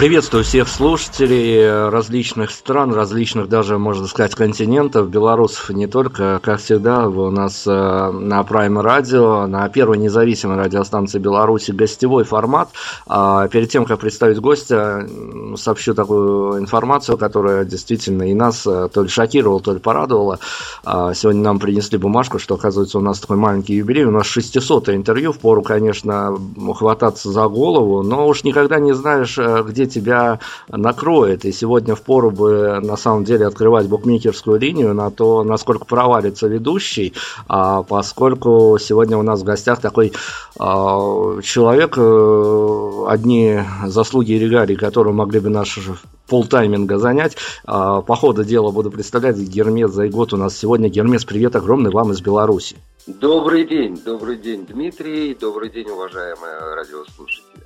Приветствую всех слушателей различных стран, различных даже, можно сказать, континентов, белорусов не только. Как всегда, у нас э, на Prime Radio, на первой независимой радиостанции Беларуси гостевой формат. А перед тем, как представить гостя, сообщу такую информацию, которая действительно и нас э, то ли шокировала, то ли порадовала. А сегодня нам принесли бумажку, что, оказывается, у нас такой маленький юбилей. У нас 600 интервью, впору, конечно, хвататься за голову, но уж никогда не знаешь, э, где тебя накроет. И сегодня в пору бы на самом деле открывать букмекерскую линию на то, насколько провалится ведущий, а поскольку сегодня у нас в гостях такой а, человек, э, одни заслуги и регалии, которые могли бы наш полтайминга занять. А, по ходу дела буду представлять Гермес за год у нас сегодня. Гермес, привет огромный вам из Беларуси. Добрый день, добрый день, Дмитрий, добрый день, уважаемые радиослушатели.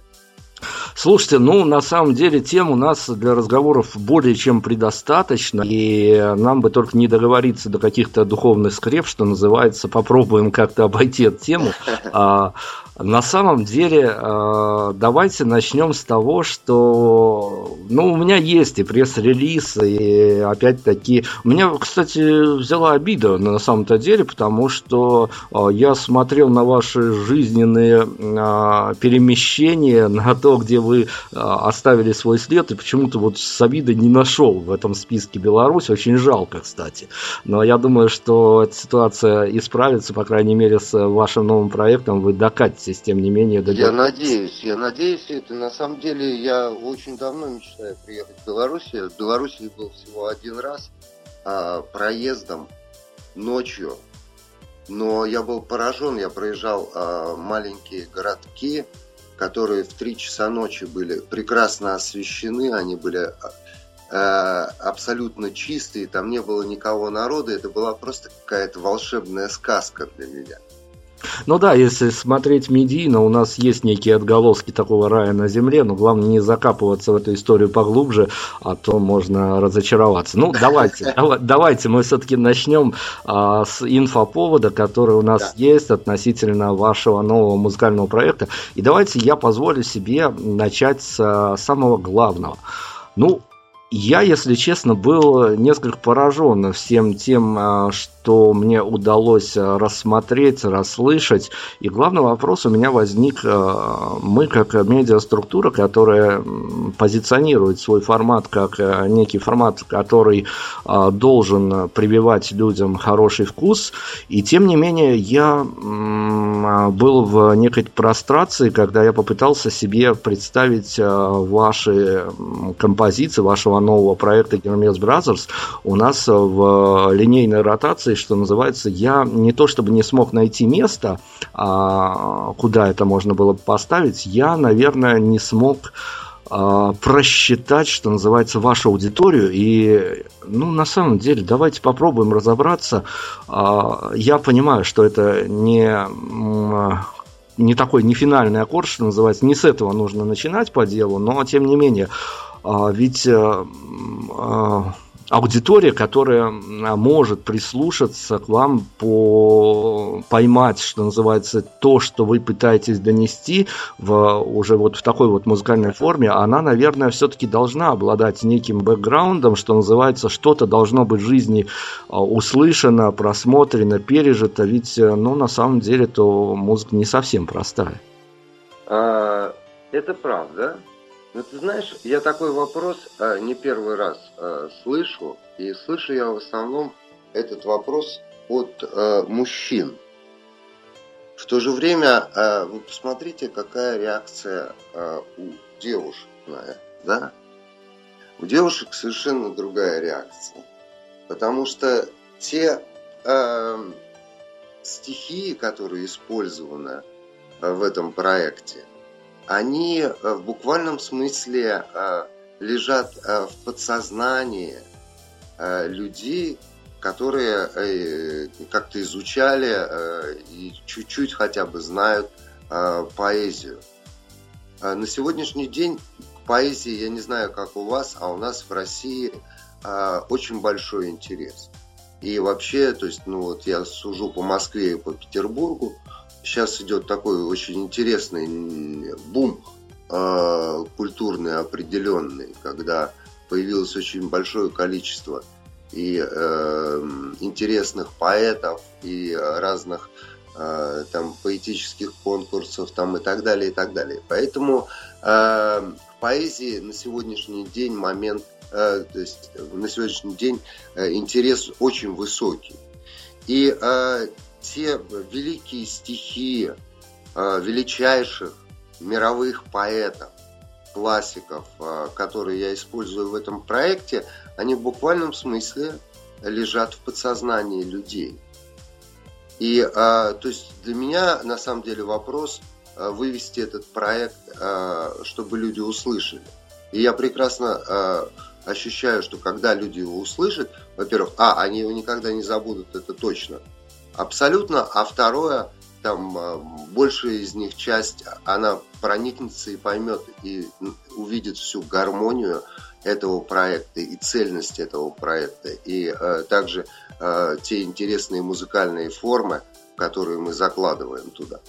Слушайте, ну, на самом деле тем у нас для разговоров более чем предостаточно, и нам бы только не договориться до каких-то духовных скреп, что называется, попробуем как-то обойти эту тему. На самом деле, э, давайте начнем с того, что ну, у меня есть и пресс-релиз, и опять-таки... Меня, кстати, взяла обида на самом-то деле, потому что э, я смотрел на ваши жизненные э, перемещения, на то, где вы оставили свой след, и почему-то вот с обидой не нашел в этом списке Беларусь. Очень жалко, кстати. Но я думаю, что эта ситуация исправится, по крайней мере, с вашим новым проектом. Вы докатите добьетесь, тем не менее добьетесь. Я надеюсь, я надеюсь, это на самом деле я очень давно мечтаю приехать в Белоруссию. В Белоруссии был всего один раз а, проездом ночью, но я был поражен, я проезжал а, маленькие городки, которые в три часа ночи были прекрасно освещены, они были а, абсолютно чистые, там не было никого народа, это была просто какая-то волшебная сказка для меня. Ну да, если смотреть медийно, у нас есть некие отголоски такого рая на земле, но главное не закапываться в эту историю поглубже, а то можно разочароваться. Ну, давайте, давайте мы все-таки начнем а, с инфоповода, который у нас да. есть относительно вашего нового музыкального проекта. И давайте я позволю себе начать с а, самого главного. Ну, я, если честно, был несколько поражен всем тем, а, что мне удалось а, рассмотреть, расслышать. И главный вопрос у меня возник. А, мы, как медиаструктура, которая позиционирует свой формат как некий формат, который должен прививать людям хороший вкус. И тем не менее, я был в некой прострации, когда я попытался себе представить ваши композиции, вашего нового проекта Hermes Brothers у нас в линейной ротации, что называется, я не то чтобы не смог найти место, а, куда это можно было поставить, я, наверное, не смог а, просчитать, что называется, вашу аудиторию. И, ну, на самом деле, давайте попробуем разобраться. А, я понимаю, что это не не такой не финальный аккорд, что называется, не с этого нужно начинать по делу, но тем не менее, ведь э, аудитория, которая может прислушаться к вам, по, поймать, что называется, то, что вы пытаетесь донести в, уже вот в такой вот музыкальной форме, она, наверное, все-таки должна обладать неким бэкграундом, что называется, что-то должно быть в жизни а, услышано, просмотрено, пережито, ведь, э, ну, на самом деле, то музыка не совсем простая. А, это правда. Ну, ты знаешь, я такой вопрос э, не первый раз э, слышу, и слышу я в основном этот вопрос от э, мужчин. В то же время, э, вы посмотрите, какая реакция э, у девушек на это, да? У девушек совершенно другая реакция. Потому что те э, стихии, которые использованы э, в этом проекте, они э, в буквальном смысле э, лежат э, в подсознании людей, которые как-то изучали и чуть-чуть хотя бы знают поэзию. На сегодняшний день поэзии, я не знаю, как у вас, а у нас в России очень большой интерес. И вообще, то есть, ну вот я сужу по Москве и по Петербургу, сейчас идет такой очень интересный бум э, культурный когда появилось очень большое количество и э, интересных поэтов, и разных э, там поэтических конкурсов там и так далее, и так далее. Поэтому э, к поэзии на сегодняшний день момент, э, то есть на сегодняшний день э, интерес очень высокий. И э, те великие стихи э, величайших мировых поэтов, классиков, э, которые я использую в этом проекте, они в буквальном смысле лежат в подсознании людей. И э, то есть для меня на самом деле вопрос вывести этот проект, чтобы люди услышали. И я прекрасно ощущаю, что когда люди его услышат, во-первых, а, они его никогда не забудут, это точно – абсолютно, а второе, там а, большая из них часть, она проникнется и поймет и увидит всю гармонию этого проекта и цельность этого проекта, и э, также э, те интересные музыкальные формы, которые мы закладываем туда.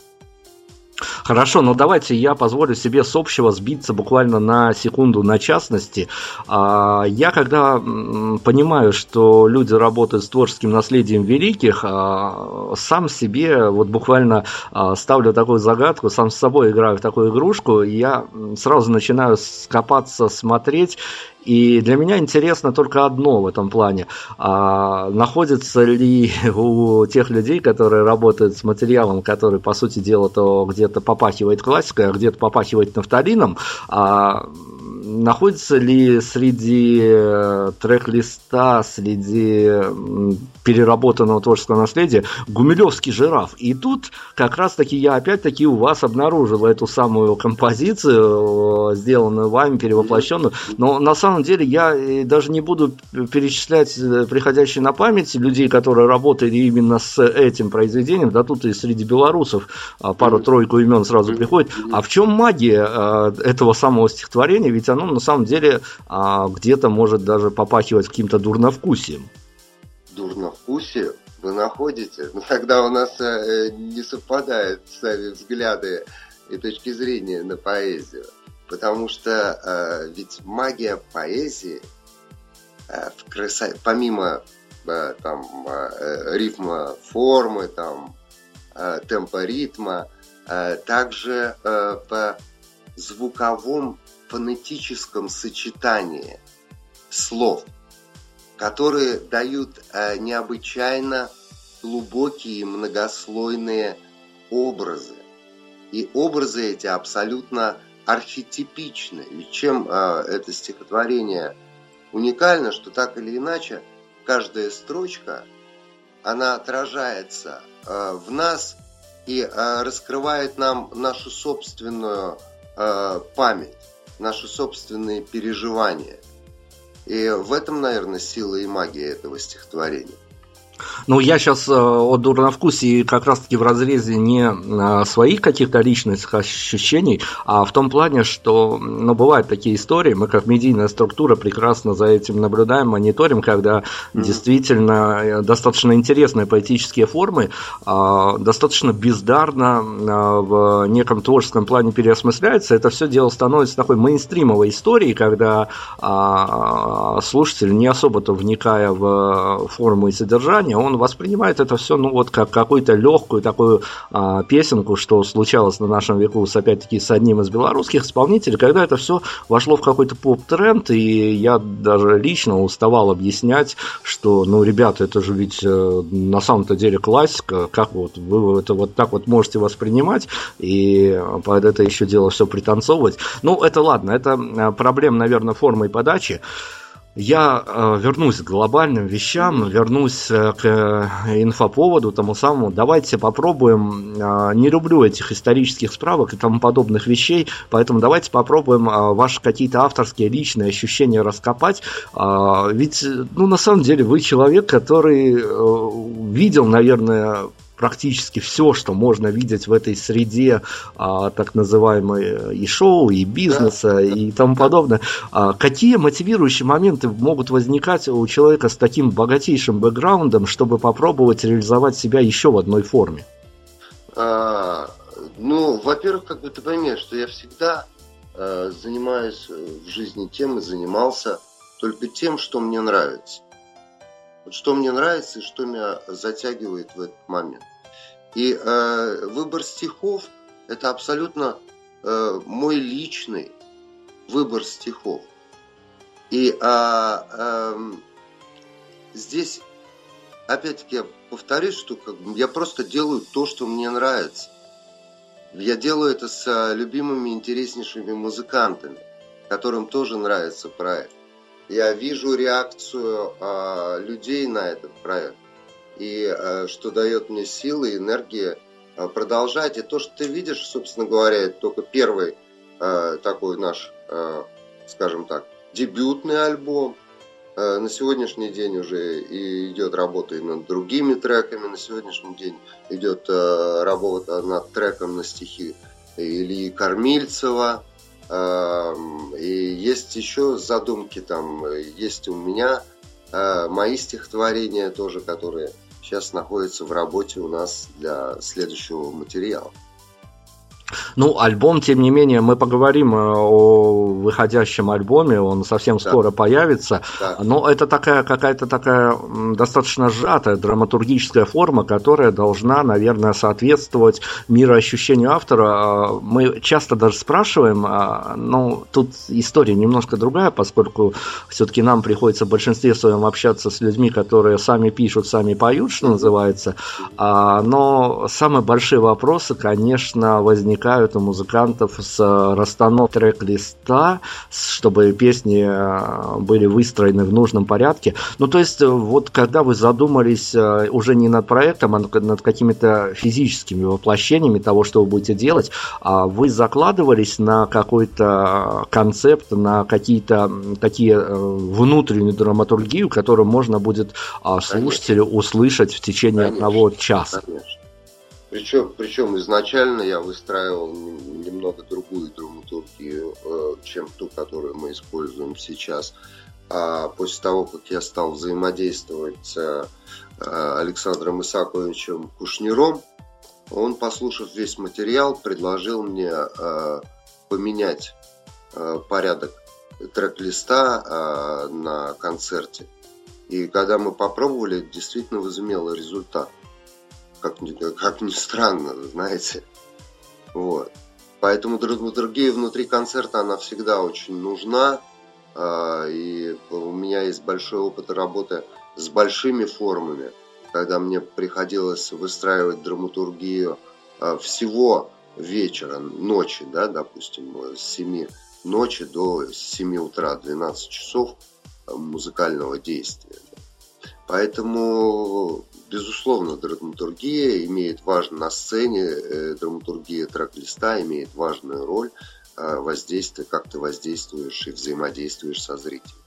Хорошо, но давайте я позволю себе с общего сбиться буквально на секунду на частности. А, я когда понимаю, что люди работают с творческим наследием великих, а, сам себе вот буквально а, ставлю такую загадку, сам с собой играю в такую игрушку, и я сразу начинаю скопаться, смотреть и для меня интересно только одно в этом плане. А, находится ли у тех людей, которые работают с материалом, который, по сути дела, то где-то попахивает классикой, а где-то попахивает нафталином, а, находится ли среди э, трек-листа, среди переработанного творческого наследия Гумилевский жираф. И тут как раз-таки я опять-таки у вас обнаружил эту самую композицию, э, сделанную вами, перевоплощенную. Но на самом деле я э, даже не буду перечислять приходящие на память людей, которые работали именно с этим произведением. Да тут и среди белорусов а, пару-тройку имен сразу приходит. А в чем магия этого самого стихотворения? Ведь оно на самом деле а, где-то может даже попахивать каким-то дурновкусием. Дурновкусие? Вы находите? Но ну, тогда у нас э, не совпадают сами взгляды и точки зрения на поэзию. Потому что э, ведь магия поэзии э, в красо... помимо э, там, э, рифма формы, там, э, темпа ритма, э, также э, по звуковом фонетическом сочетании слов, которые дают э, необычайно глубокие и многослойные образы. И образы эти абсолютно архетипичны. Ведь чем э, это стихотворение уникально, что так или иначе каждая строчка, она отражается э, в нас и раскрывает нам нашу собственную память наши собственные переживания. И в этом, наверное, сила и магия этого стихотворения. Ну, я сейчас э, о дурновкусии как раз-таки в разрезе не э, своих каких-то личных ощущений, а в том плане, что ну, бывают такие истории, мы как медийная структура прекрасно за этим наблюдаем, мониторим, когда mm-hmm. действительно э, достаточно интересные поэтические формы а, достаточно бездарно в неком творческом плане переосмысляются. Это все дело становится такой мейнстримовой историей, когда а, слушатель, не особо-то вникая в форму и содержание, сознания, он воспринимает это все, ну, вот как какую-то легкую такую а, песенку, что случалось на нашем веку с, опять-таки, с одним из белорусских исполнителей, когда это все вошло в какой-то поп-тренд, и я даже лично уставал объяснять, что, ну, ребята, это же ведь э, на самом-то деле классика, как вот вы это вот так вот можете воспринимать, и под это еще дело все пританцовывать. Ну, это ладно, это э, проблема, наверное, формы и подачи. Я э, вернусь к глобальным вещам, вернусь э, к э, инфоповоду тому самому. Давайте попробуем. Э, не люблю этих исторических справок и тому подобных вещей, поэтому давайте попробуем э, ваши какие-то авторские личные ощущения раскопать. Э, ведь, ну, на самом деле, вы человек, который э, видел, наверное, практически все, что можно видеть в этой среде а, так называемой э, и шоу, и бизнеса, и тому подобное. А, какие мотивирующие моменты могут возникать у человека с таким богатейшим бэкграундом, чтобы попробовать реализовать себя еще в одной форме? А, ну, во-первых, как бы ты поймешь, что я всегда э, занимаюсь э, в жизни тем и занимался только тем, что мне нравится. Что мне нравится и что меня затягивает в этот момент. И э, выбор стихов – это абсолютно э, мой личный выбор стихов. И э, э, здесь, опять-таки, я повторюсь, что как я просто делаю то, что мне нравится. Я делаю это с любимыми, интереснейшими музыкантами, которым тоже нравится проект я вижу реакцию э, людей на этот проект. И э, что дает мне силы энергии э, продолжать. И то, что ты видишь, собственно говоря, это только первый э, такой наш, э, скажем так, дебютный альбом. Э, на сегодняшний день уже и идет работа и над другими треками. На сегодняшний день идет э, работа над треком на стихи Ильи Кормильцева. Эм, и есть еще задумки там, есть у меня э, мои стихотворения тоже, которые сейчас находятся в работе у нас для следующего материала. Ну, альбом, тем не менее, мы поговорим э, о выходящем альбоме, он совсем да. скоро появится. Да. Но это такая какая-то такая достаточно сжатая драматургическая форма, которая должна, наверное, соответствовать мироощущению автора. А, мы часто даже спрашиваем, а, ну, тут история немножко другая, поскольку все-таки нам приходится в большинстве своем общаться с людьми, которые сами пишут, сами поют, что называется. А, но самые большие вопросы, конечно, возникают возникают у музыкантов с э, расстановкой трек-листа, чтобы песни э, были выстроены в нужном порядке. Ну, то есть, э, вот когда вы задумались уже не над проектом, а над какими-то физическими воплощениями того, что вы будете делать, а вы закладывались на какой-то концепт, на какие-то такие внутреннюю драматургию, которую можно будет а, слушателю услышать в течение Конечно. одного часа. Конечно. Причем, причем изначально я выстраивал немного другую драматургию, э, чем ту, которую мы используем сейчас. А после того, как я стал взаимодействовать с э, Александром Исаковичем Кушниром, он, послушав весь материал, предложил мне э, поменять порядок трек-листа на концерте. И когда мы попробовали, действительно возымело результат как, как ни странно, знаете. Вот. Поэтому другие внутри концерта она всегда очень нужна. А, и у меня есть большой опыт работы с большими формами, когда мне приходилось выстраивать драматургию а, всего вечера, ночи, да, допустим, с 7 ночи до 7 утра, 12 часов музыкального действия. Поэтому Безусловно, драматургия имеет важную на сцене, э, драматургия трек-листа имеет важную роль э, воздействия, как ты воздействуешь и взаимодействуешь со зрителем.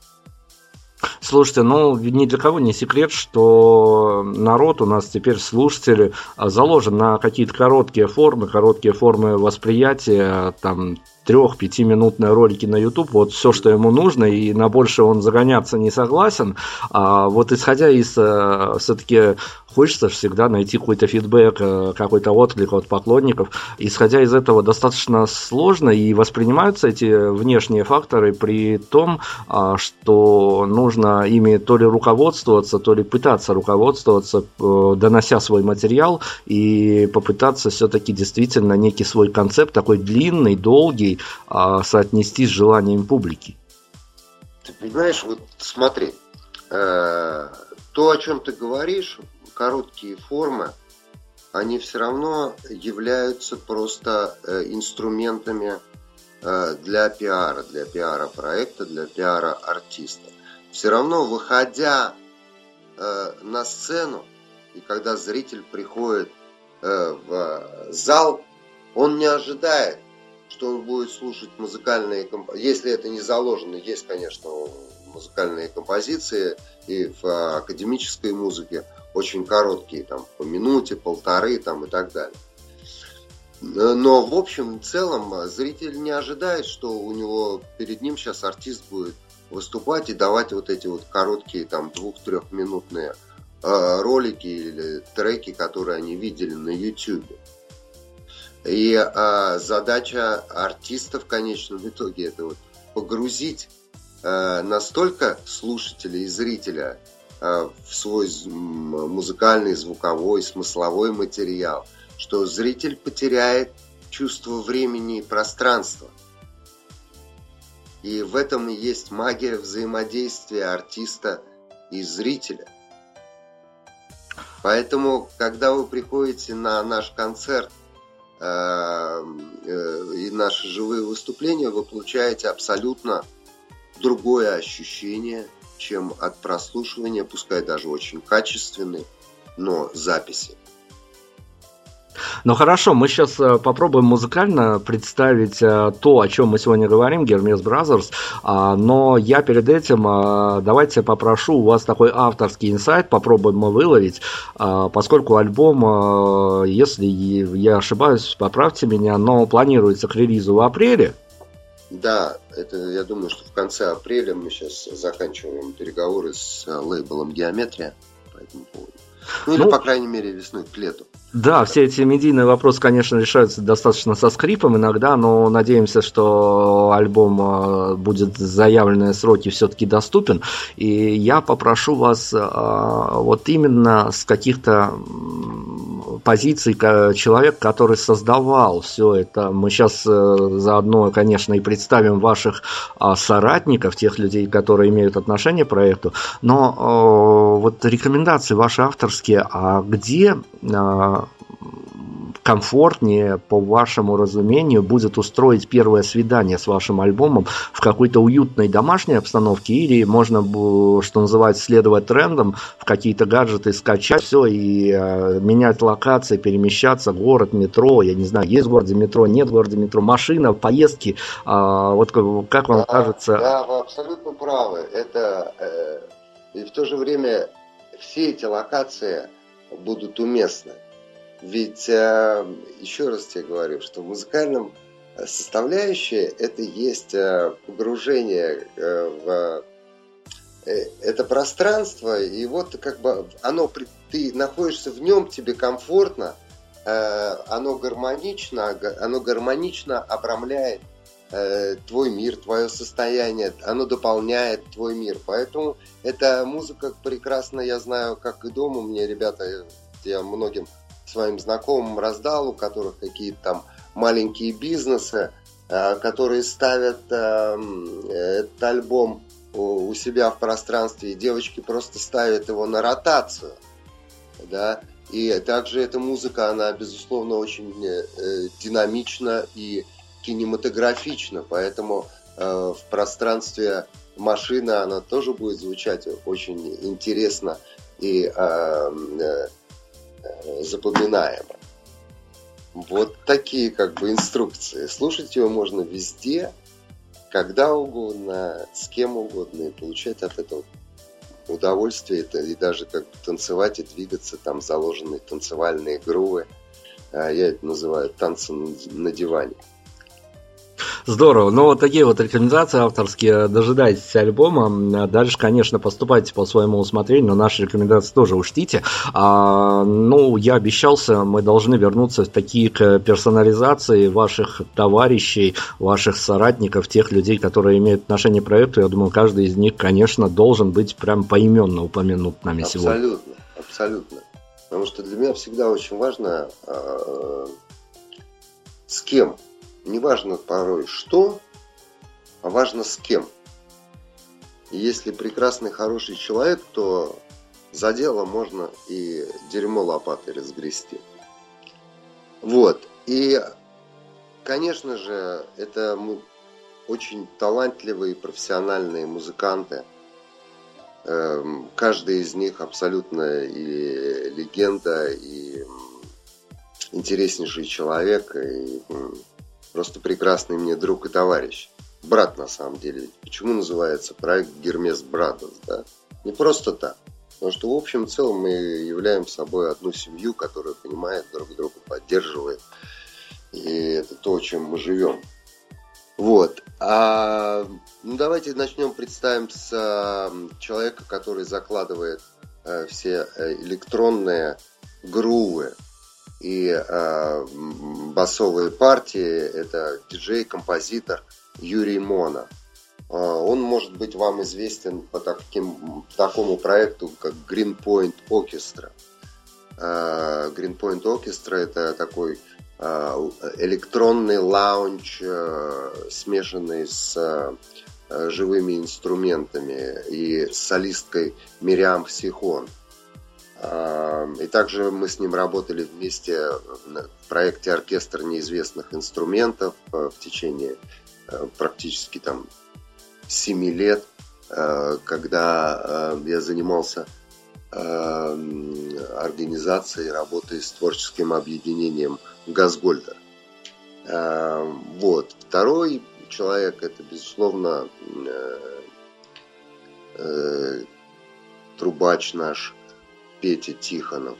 Слушайте, ну ни для кого не секрет, что народ у нас теперь слушатели а, заложен на какие-то короткие формы, короткие формы восприятия, там трех-пятиминутные ролики на YouTube, вот все, что ему нужно, и на больше он загоняться не согласен. А вот исходя из э, все-таки хочется всегда найти какой-то фидбэк, э, какой-то отклик от поклонников. Исходя из этого достаточно сложно и воспринимаются эти внешние факторы при том, а, что нужно ими то ли руководствоваться, то ли пытаться руководствоваться, э, донося свой материал и попытаться все-таки действительно некий свой концепт, такой длинный, долгий, а, соотнести с желанием публики. Ты понимаешь, вот смотри, э, то, о чем ты говоришь, короткие формы, они все равно являются просто э, инструментами э, для пиара, для пиара проекта, для пиара артиста. все равно выходя э, на сцену, и когда зритель приходит в зал, он не ожидает, что он будет слушать музыкальные композиции. Если это не заложено, есть, конечно, музыкальные композиции и в академической музыке очень короткие, там, по минуте, полторы, там, и так далее. Но в общем и целом зритель не ожидает, что у него перед ним сейчас артист будет выступать и давать вот эти вот короткие там двух-трехминутные э, ролики или треки, которые они видели на YouTube. И э, задача артиста в конечном итоге это вот погрузить э, настолько слушателя и зрителя э, в свой музыкальный, звуковой, смысловой материал, что зритель потеряет чувство времени и пространства. И в этом и есть магия взаимодействия артиста и зрителя. Поэтому, когда вы приходите на наш концерт э, э, и наши живые выступления, вы получаете абсолютно другое ощущение, чем от прослушивания, пускай даже очень качественной, но записи. Ну хорошо, мы сейчас э, попробуем музыкально представить э, то, о чем мы сегодня говорим, Hermes Brothers. Но я перед этим э, давайте попрошу у вас такой авторский инсайт, попробуем мы выловить, поскольку альбом, если я ошибаюсь, поправьте меня, но планируется к релизу в апреле. Да, это я думаю, что в конце апреля мы сейчас заканчиваем переговоры с лейблом Геометрия по этому поводу. Ну или, ну, по крайней мере, весной к лету. Да, все эти медийные вопросы, конечно, решаются достаточно со скрипом иногда, но надеемся, что альбом э, будет заявленные сроки все-таки доступен. И я попрошу вас э, вот именно с каких-то позиций человек, который создавал все это. Мы сейчас э, заодно, конечно, и представим ваших соратников, тех людей, которые имеют отношение к проекту. Но вот рекомендации ваши авторские, а где комфортнее, по вашему разумению, будет устроить первое свидание с вашим альбомом в какой-то уютной домашней обстановке или можно, что называется, следовать трендам, в какие-то гаджеты скачать все и э, менять локации, перемещаться, город, метро, я не знаю, есть в городе метро, нет в городе метро, машина, поездки, э, вот как, как вам да, кажется? Да, вы абсолютно правы. Это э, и в то же время все эти локации будут уместны. Ведь, э, еще раз тебе говорю, что в музыкальном э, составляющее это есть э, погружение в это пространство, и вот как бы оно, ты находишься в нем, тебе комфортно, оно гармонично, оно гармонично обрамляет твой мир, твое состояние, оно дополняет твой мир. Поэтому эта музыка прекрасно, я знаю, как и дома, мне ребята, я многим своим знакомым раздал, у которых какие-то там маленькие бизнесы, э, которые ставят эм, этот альбом у себя в пространстве, и девочки просто ставят его на ротацию. Да? И также эта музыка, она, безусловно, очень э, динамична и кинематографична, поэтому э, в пространстве машины она тоже будет звучать очень интересно и Э, запоминаемо. Вот такие как бы инструкции. Слушать его можно везде, когда угодно, с кем угодно, и получать от этого удовольствие, и даже как бы танцевать и двигаться, там заложенные танцевальные грувы. А я это называю танцы на диване. Здорово. Ну, вот такие вот рекомендации авторские. Дожидайтесь альбома. Дальше, конечно, поступайте по своему усмотрению, но наши рекомендации тоже учтите. А, ну, я обещался, мы должны вернуться в такие к персонализации ваших товарищей, ваших соратников, тех людей, которые имеют отношение к проекту. Я думаю, каждый из них, конечно, должен быть прям поименно упомянут нами абсолютно, сегодня. Абсолютно, абсолютно. Потому что для меня всегда очень важно, э, с кем неважно порой что, а важно с кем. И если прекрасный, хороший человек, то за дело можно и дерьмо лопатой разгрести. Вот. И, конечно же, это очень талантливые профессиональные музыканты. Эм, каждый из них абсолютно и легенда, и интереснейший человек, и просто прекрасный мне друг и товарищ. Брат, на самом деле. Почему называется проект Гермес Братос, да? Не просто так. Потому что, в общем целом, мы являем собой одну семью, которая понимает друг друга, поддерживает. И это то, чем мы живем. Вот. А, ну, давайте начнем, представим с а, человека, который закладывает а, все э, электронные грувы и а, басовые партии. Это диджей, композитор Юрий Мона. А, он может быть вам известен по, таким, такому проекту, как Greenpoint Orchestra. А, Greenpoint Orchestra это такой а, электронный лаунч, смешанный с живыми инструментами и солисткой Мириам Сихон. И также мы с ним работали вместе в проекте «Оркестр неизвестных инструментов» в течение практически там 7 лет, э, когда э, я занимался э, организацией, работой с творческим объединением Газгольдер. Вот. Второй человек это, безусловно, трубач наш Петя Тихонов.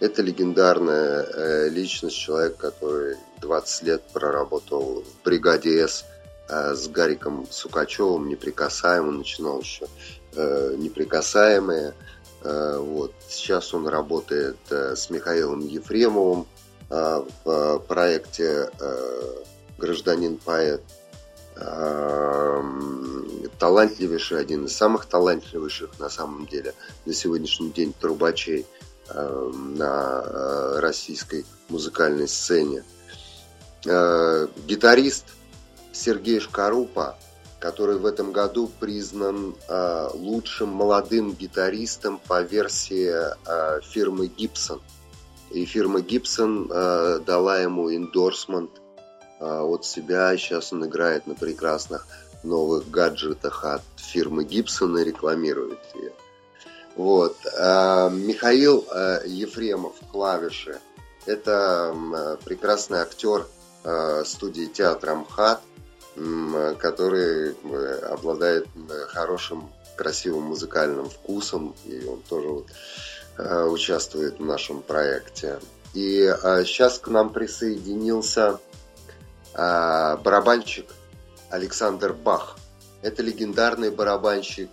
Это легендарная личность, человек, который 20 лет проработал в бригаде С Э, с Гариком Сукачевым, неприкасаемым, начинал еще э, неприкасаемые. Э, вот. Сейчас он работает с Михаилом Ефремовым в проекте «Гражданин-поэт». Талантливейший, один из самых талантливейших на самом деле на сегодняшний день трубачей на российской музыкальной сцене. Гитарист – Сергей Шкарупа, который в этом году признан э, лучшим молодым гитаристом по версии э, фирмы Gibson. И фирма Gibson э, дала ему эндорсмент э, от себя. Сейчас он играет на прекрасных новых гаджетах от фирмы Gibson и рекламирует ее. Вот. Э, Михаил э, Ефремов, клавиши. Это э, прекрасный актер э, студии театра МХАТ который обладает хорошим, красивым музыкальным вкусом, и он тоже вот, участвует в нашем проекте. И сейчас к нам присоединился барабанщик Александр Бах. Это легендарный барабанщик,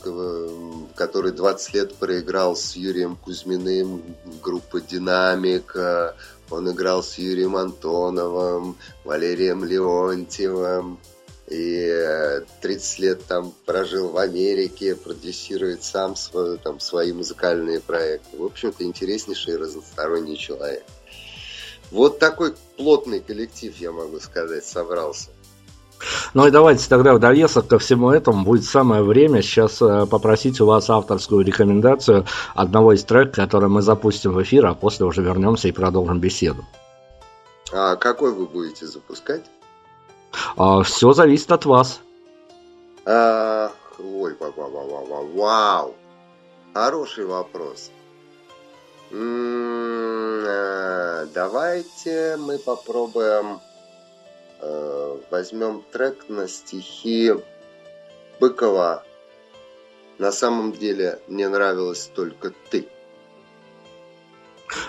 который 20 лет проиграл с Юрием Кузьминым, группа «Динамик», он играл с Юрием Антоновым, Валерием Леонтьевым, и 30 э, лет там прожил в Америке, продюсирует сам свой, там, свои музыкальные проекты. В общем-то, интереснейший разносторонний человек. Вот такой плотный коллектив, я могу сказать, собрался. Ну и давайте тогда в довесок ко всему этому будет самое время сейчас э, попросить у вас авторскую рекомендацию одного из треков, который мы запустим в эфир, а после уже вернемся и продолжим беседу. А какой вы будете запускать? А, все зависит от вас. Ах, ой, вау. Хороший вопрос. М-м-м, давайте мы попробуем э, возьмем трек на стихи Быкова. На самом деле мне нравилась только ты.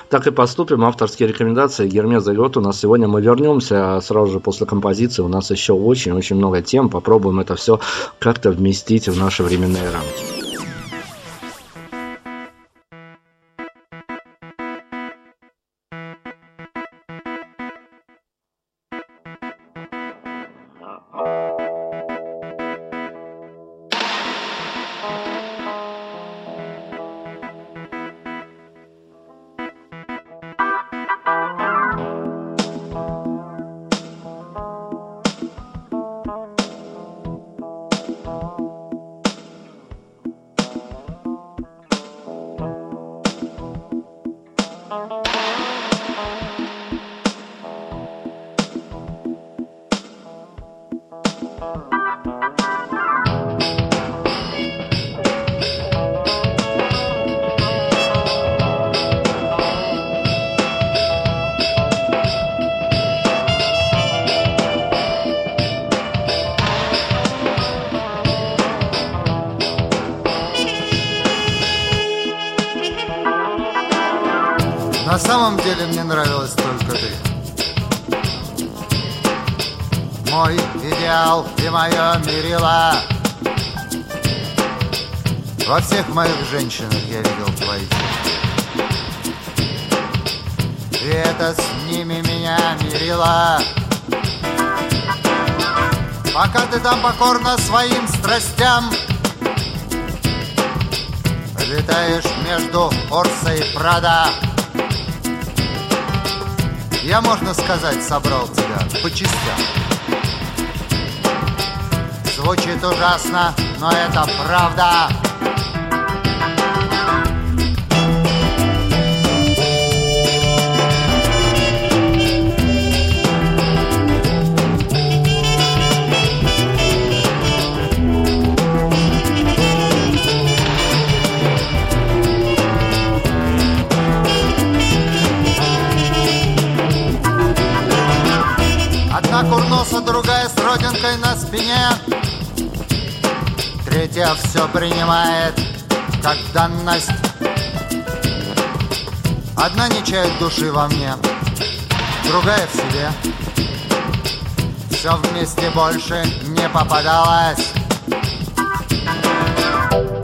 Так и поступим. Авторские рекомендации Гермес зовет. У нас сегодня мы вернемся сразу же после композиции. У нас еще очень-очень много тем. Попробуем это все как-то вместить в наши временные рамки. Мне нравилась только ты. Мой идеал и мое мерила. Во всех моих женщинах я видел твои. И это с ними меня мирило. Пока ты там покорно своим страстям Летаешь между Орса и Прада Я, можно сказать, собрал тебя по частям. Звучит ужасно, но это правда спине Третья все принимает как данность. Одна не чает души во мне, другая в себе. Все вместе больше не попадалось.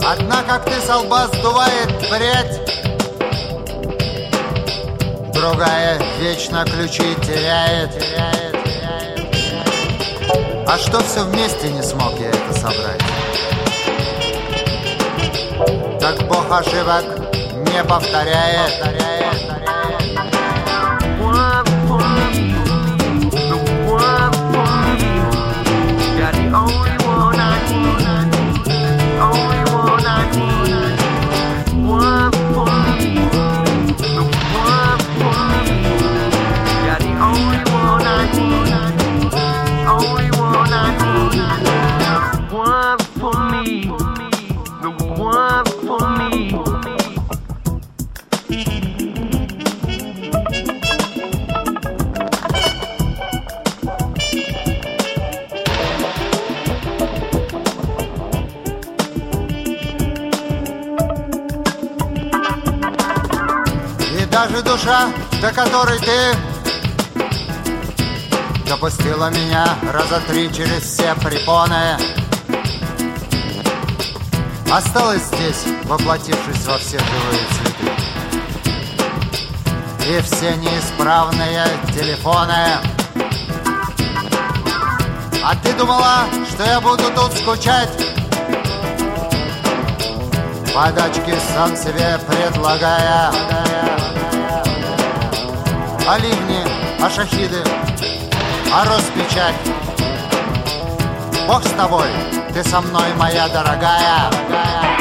Одна, как ты, с лба сдувает прядь Другая вечно ключи теряет, теряет а что все вместе не смог я это собрать? Так Бог ошибок не повторяет, повторяет, повторяет. Душа, до которой ты Допустила меня раза три через все препоны. Осталась здесь, воплотившись во все живые цветы. И все неисправные телефоны. А ты думала, что я буду тут скучать? Подачки сам себе предлагая а ливни, а шахиды, а распечать. Бог с тобой, ты со мной, моя дорогая. дорогая.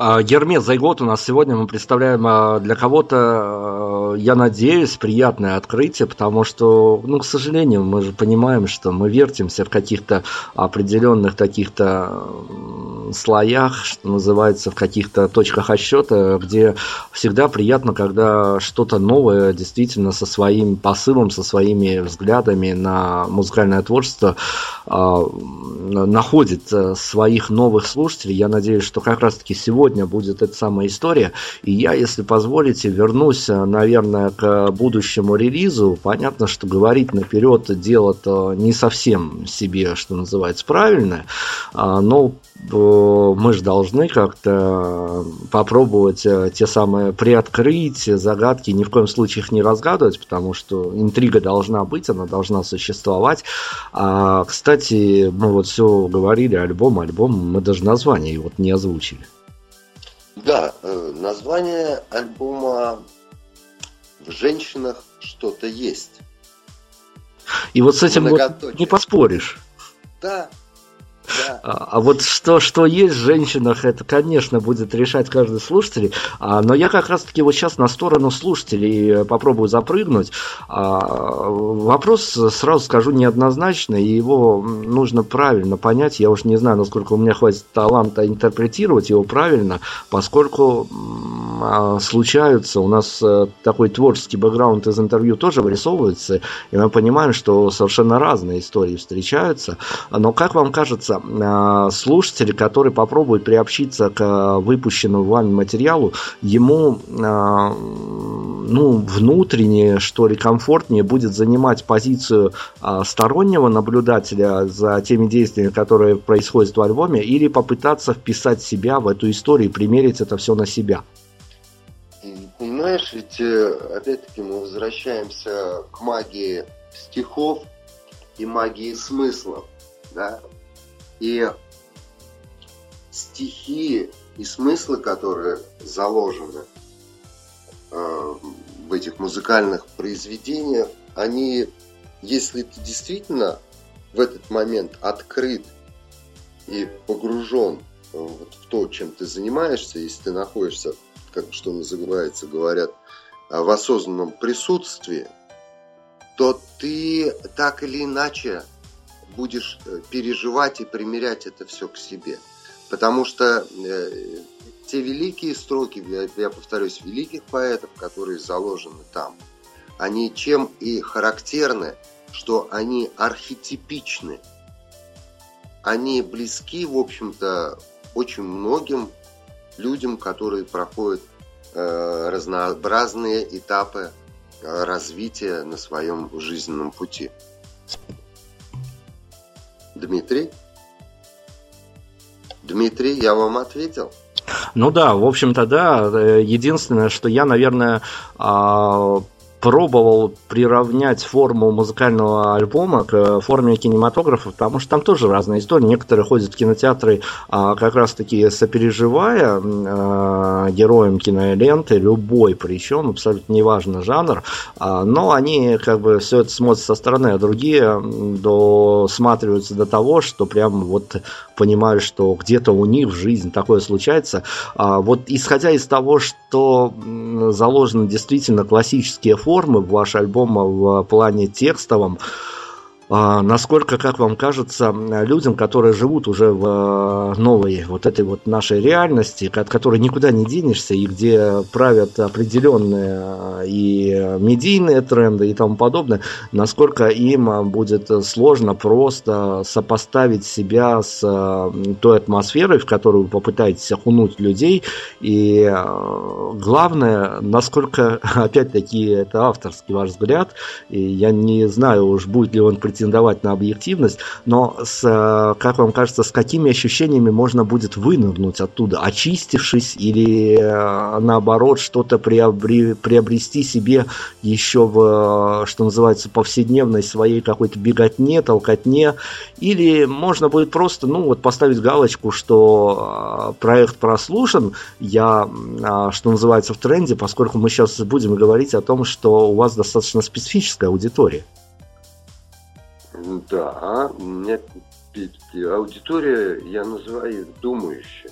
Гермес Зайгот у нас сегодня мы представляем а, для кого-то, а, я надеюсь, приятное открытие, потому что, ну, к сожалению, мы же понимаем, что мы вертимся в каких-то определенных таких-то слоях, что называется, в каких-то точках отсчета, где всегда приятно, когда что-то новое действительно со своим посылом, со своими взглядами на музыкальное творчество находит э, своих новых слушателей. Я надеюсь, что как раз-таки сегодня будет эта самая история. И я, если позволите, вернусь, э, наверное, к будущему релизу. Понятно, что говорить наперед дело-то не совсем себе, что называется, правильное. А, но э, мы же должны как-то попробовать те самые приоткрыть загадки, ни в коем случае их не разгадывать, потому что интрига должна быть, она должна существовать. А, кстати, мы вот все говорили, альбом, альбом, мы даже название вот не озвучили. Да, э, название альбома «В женщинах что-то есть». И вот с этим вот не поспоришь. Да, а, а вот что, что есть в женщинах, это, конечно, будет решать каждый слушатель. А, но я как раз-таки вот сейчас на сторону слушателей попробую запрыгнуть. А, вопрос, сразу скажу, неоднозначный, и его нужно правильно понять. Я уж не знаю, насколько у меня хватит таланта интерпретировать его правильно, поскольку а, случаются, у нас э, такой творческий бэкграунд из интервью тоже вырисовывается, и мы понимаем, что совершенно разные истории встречаются. Но как вам кажется, Э, слушатель, который попробует приобщиться к выпущенному вами материалу, ему э, ну, внутренне, что ли, комфортнее будет занимать позицию э, стороннего наблюдателя за теми действиями, которые происходят в альбоме, или попытаться вписать себя в эту историю и примерить это все на себя? Понимаешь, ведь опять-таки мы возвращаемся к магии стихов и магии смыслов. Да? И стихи и смыслы, которые заложены э, в этих музыкальных произведениях, они, если ты действительно в этот момент открыт и погружен вот в то, чем ты занимаешься, если ты находишься, как что называется, говорят, в осознанном присутствии, то ты так или иначе будешь э, переживать и примерять это все к себе. Потому что э, те великие строки, я, я повторюсь, великих поэтов, которые заложены там, они чем и характерны, что они архетипичны. Они близки, в общем-то, очень многим людям, которые проходят э, разнообразные этапы э, развития на своем жизненном пути. Дмитрий? Дмитрий, я вам ответил. Ну да, в общем-то, да. Э, единственное, что я, наверное, а, пробовал приравнять форму музыкального альбома к форме кинематографа, потому что там тоже разные истории. Некоторые ходят в кинотеатры а, как раз-таки сопереживая а, героям киноленты, любой причем, абсолютно неважно жанр, а, но они как бы все это смотрят со стороны, а другие досматриваются до того, что прям вот понимают, что где-то у них в жизни такое случается. А, вот исходя из того, что заложены действительно классические формы, формы ваш альбом в плане текстовом. А, насколько, как вам кажется, людям, которые живут уже в э, новой вот этой вот нашей реальности, от которой никуда не денешься, и где правят определенные э, и медийные тренды и тому подобное, насколько им будет сложно просто сопоставить себя с той атмосферой, в которую вы попытаетесь окунуть людей, и главное, насколько, опять-таки, это авторский ваш взгляд, и я не знаю уж, будет ли он претендовать претендовать на объективность, но с, э, как вам кажется, с какими ощущениями можно будет вынырнуть оттуда, очистившись или э, наоборот что-то приобре, приобрести себе еще в, что называется, повседневной своей какой-то беготне, толкотне, или можно будет просто, ну вот поставить галочку, что э, проект прослушан, я, что называется, в тренде, поскольку мы сейчас будем говорить о том, что у вас достаточно специфическая аудитория. Да, у меня аудитория, я называю их думающая.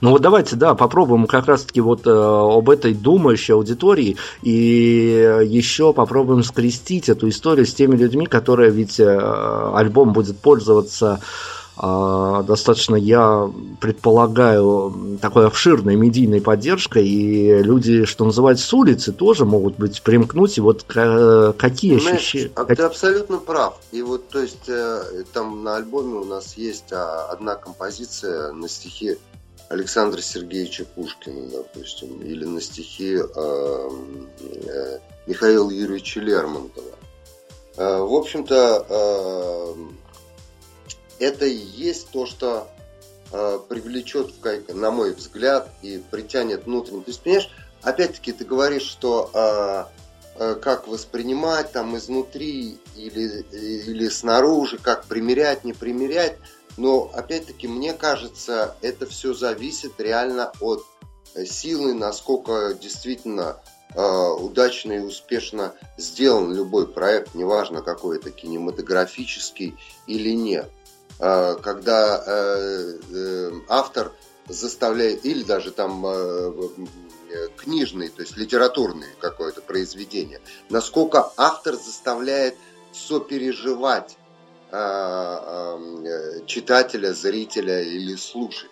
Ну вот давайте, да, попробуем как раз-таки вот э, об этой думающей аудитории и еще попробуем скрестить эту историю с теми людьми, которые ведь э, альбом будет пользоваться достаточно, я предполагаю, такой обширной медийной поддержкой, и люди, что называется, с улицы тоже могут быть примкнуть, и вот какие ощущения... А ты абсолютно прав. И вот, то есть, э, там на альбоме у нас есть а, одна композиция на стихи Александра Сергеевича Пушкина, допустим, или на стихи э, э, Михаила Юрьевича Лермонтова. Э, в общем-то, э, это и есть то, что э, привлечет, на мой взгляд, и притянет внутренне. То есть, понимаешь, опять-таки ты говоришь, что э, э, как воспринимать там изнутри или, или снаружи, как примерять, не примерять. Но опять-таки мне кажется, это все зависит реально от силы, насколько действительно э, удачно и успешно сделан любой проект, неважно какой это кинематографический или нет. Э, когда э, э, автор заставляет, или даже там книжный, то есть литературный какое-то произведение, насколько автор заставляет сопереживать читателя, зрителя или слушателя.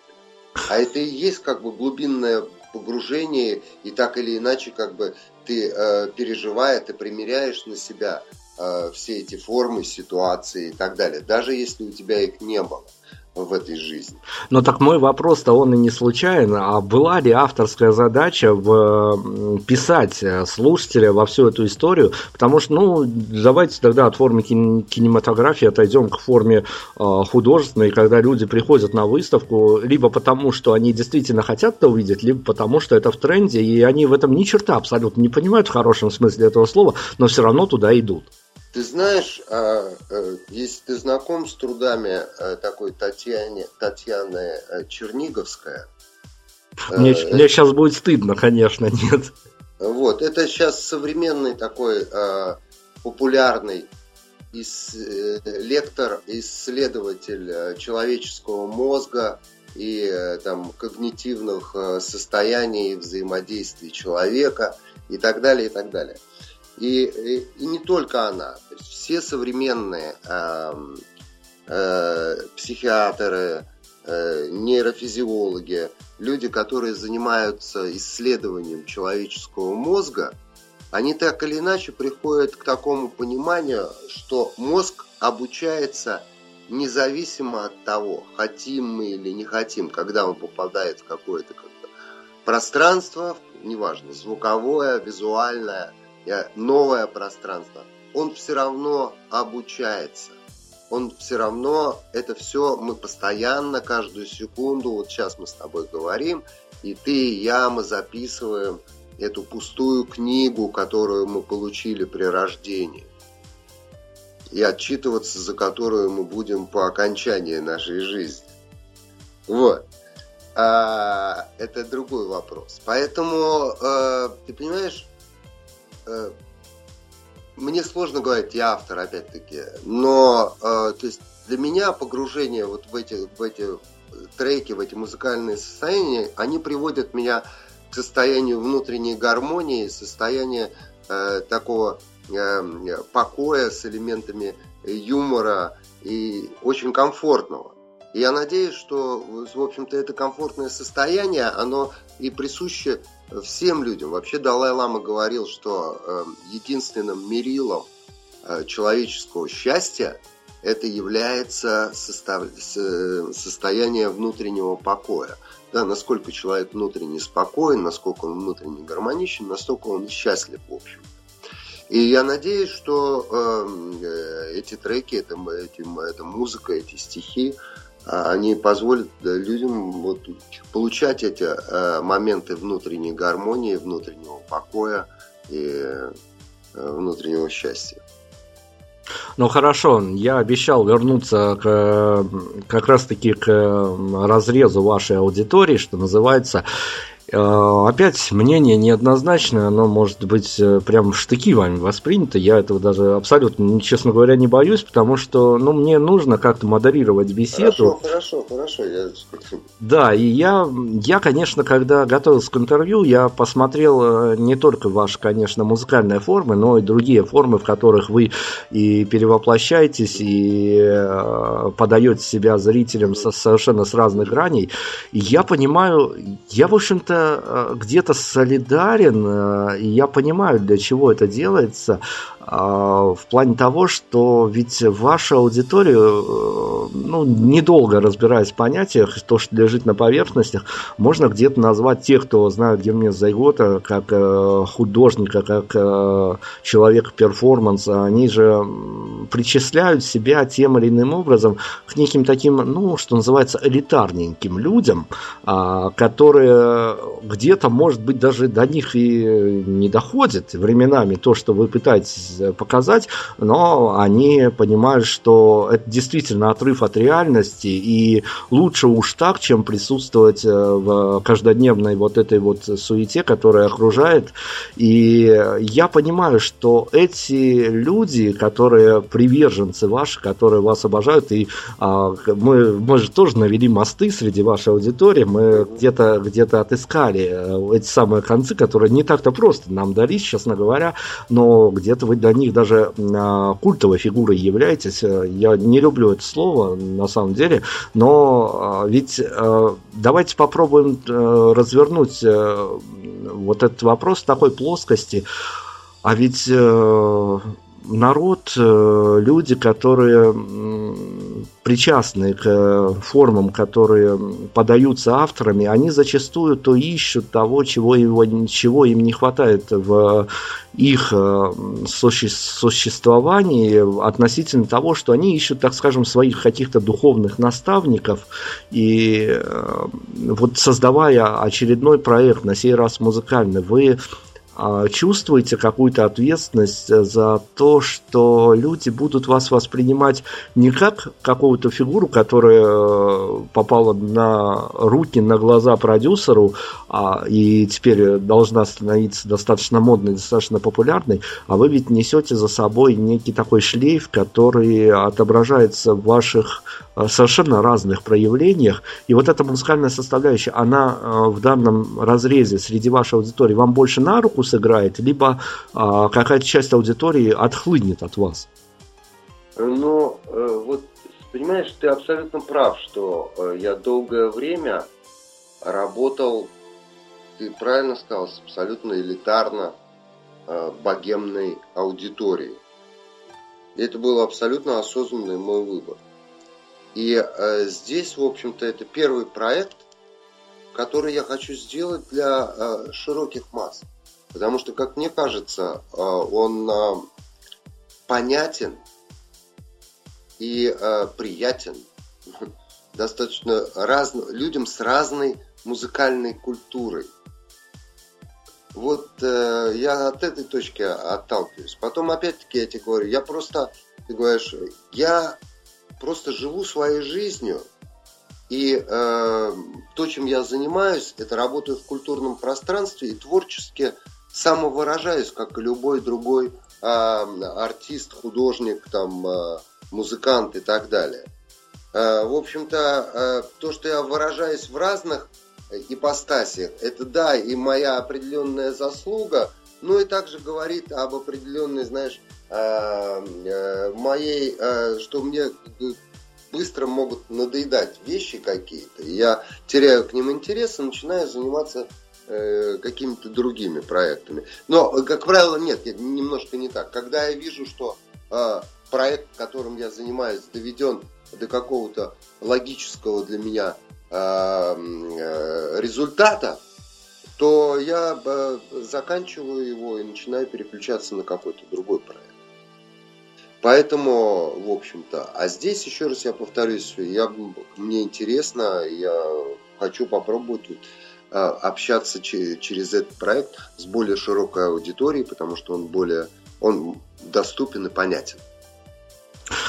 А это и есть как бы глубинное погружение, и так или иначе как бы ты переживая, ты примеряешь на себя э, все эти формы, ситуации и так далее, даже если у тебя их не было в этой жизни. Но так мой вопрос-то он и не случайен, а была ли авторская задача в, писать э, слушателя во всю эту историю, потому что, ну, давайте тогда от формы кинематографии отойдем к форме э, художественной, когда люди приходят на выставку, либо потому, что они действительно хотят это увидеть, либо потому, что это в тренде, и они в этом ни черта абсолютно не понимают в хорошем смысле этого слова, но все равно туда идут. Ты знаешь, а, э, если ты знаком с трудами э, такой Татьяны, Татьяны э, Черниговская. Мне, э, мне сейчас будет стыдно, конечно, нет. Вот, это сейчас современный такой э, популярный ис, э, лектор, исследователь человеческого мозга и э, там когнитивных состояний взаимодействия человека и так далее, и так далее. И, и, и не только она. То есть все современные э, э, психиатры, э, нейрофизиологи, люди, которые занимаются исследованием человеческого мозга, они так или иначе приходят к такому пониманию, что мозг обучается независимо от того, хотим мы или не хотим, когда он попадает в какое-то пространство, неважно, звуковое, визуальное – новое пространство, он все равно обучается. Он все равно, это все мы постоянно, каждую секунду, вот сейчас мы с тобой говорим, и ты, и я, мы записываем эту пустую книгу, которую мы получили при рождении, и отчитываться за которую мы будем по окончании нашей жизни. Вот. А, это другой вопрос. Поэтому, э, ты понимаешь, мне сложно говорить, я автор, опять-таки, но э, то есть для меня погружение вот в эти, в эти треки, в эти музыкальные состояния, они приводят меня к состоянию внутренней гармонии, состоянию э, такого э, покоя с элементами юмора и очень комфортного. И я надеюсь, что, в общем-то, это комфортное состояние, оно и присуще всем людям. Вообще Далай-Лама говорил, что э, единственным мерилом э, человеческого счастья это является состав... состояние внутреннего покоя. Да, насколько человек внутренне спокоен, насколько он внутренне гармоничен, настолько он счастлив, в общем. И я надеюсь, что эм, э, эти треки, это, эти, эта музыка, эти стихи, а они позволят людям вот получать эти э, моменты внутренней гармонии, внутреннего покоя и э, внутреннего счастья. Ну хорошо, я обещал вернуться к, как раз-таки к разрезу вашей аудитории, что называется. Э, опять мнение неоднозначное, оно может быть э, прям в штыки вами воспринято. Я этого даже абсолютно, честно говоря, не боюсь, потому что ну, мне нужно как-то модерировать беседу. Хорошо, хорошо, хорошо. Я... Да, и я, я, конечно, когда готовился к интервью, я посмотрел э, не только ваши, конечно, музыкальные формы, но и другие формы, в которых вы и перевоплощаетесь, и подаете себя зрителям со, совершенно с разных граней. И я понимаю, я, в общем-то, Э, где-то солидарен, э, и я понимаю, для чего это делается. А, в плане того, что ведь ваша аудитория, э, ну, недолго разбираясь в понятиях, то, что лежит на поверхностях, можно где-то назвать тех, кто знает Гермес Зайгота, как э, художника, как э, человека перформанса, они же причисляют себя тем или иным образом к неким таким, ну, что называется, элитарненьким людям, а, которые где-то, может быть, даже до них и не доходит временами то, что вы пытаетесь показать, но они понимают, что это действительно отрыв от реальности, и лучше уж так, чем присутствовать э, в каждодневной вот этой вот суете, которая окружает. И я понимаю, что эти люди, которые приверженцы ваши, которые вас обожают, и а, мы, мы же тоже навели мосты среди вашей аудитории, мы где-то где отыскали э, эти самые концы, которые не так-то просто нам дались, честно говоря, но где-то вы для них даже а, культовой фигурой являетесь. Э, я не люблю это слово на самом деле, но а, ведь э, давайте попробуем развернуть вот этот вопрос в такой плоскости. А ведь народ, люди, которые причастны к э, формам, которые подаются авторами, они зачастую то ищут того, чего, его, чего им не хватает в их э, существовании относительно того, что они ищут, так скажем, своих каких-то духовных наставников. И вот создавая очередной проект, на сей раз музыкальный, вы чувствуете какую-то ответственность за то, что люди будут вас воспринимать не как какую-то фигуру, которая э, попала на руки, на глаза продюсеру, а, и теперь должна становиться достаточно модной, достаточно популярной, а вы ведь несете за собой некий такой шлейф, который отображается в ваших Э, совершенно разных проявлениях. И вот эта музыкальная составляющая, она э, в данном разрезе среди вашей аудитории вам больше на руку сыграет, либо э, какая-то часть аудитории отхлынет от вас? Ну, вот, понимаешь, ты абсолютно прав, что я долгое время работал, ты правильно сказал, с абсолютно элитарно богемной аудиторией. Это был абсолютно осознанный мой выбор. И э, здесь, в общем-то, это первый проект, который я хочу сделать для э, широких масс. Потому что, как мне кажется, э, он э, понятен и э, приятен достаточно раз, людям с разной музыкальной культурой. Вот э, я от этой точки отталкиваюсь. Потом, опять-таки, я тебе говорю, я просто, ты говоришь, я просто живу своей жизнью. И э, то, чем я занимаюсь, это работаю в культурном пространстве и творчески самовыражаюсь, как и любой другой э, артист, художник, там, э, музыкант и так далее. Э, в общем-то, э, то, что я выражаюсь в разных ипостасиях, это да, и моя определенная заслуга, но и также говорит об определенной, знаешь, Э, э, моей, э, что мне быстро могут надоедать вещи какие-то. Я теряю к ним интерес и начинаю заниматься какими-то другими проектами. Но, как правило, нет, немножко не так. Когда я вижу, что проект, которым я занимаюсь, доведен до какого-то логического для меня результата, то я заканчиваю его и начинаю переключаться на какой-то другой проект. Поэтому, в общем-то, а здесь, еще раз я повторюсь, я, мне интересно, я хочу попробовать общаться через этот проект с более широкой аудиторией, потому что он более, он доступен и понятен.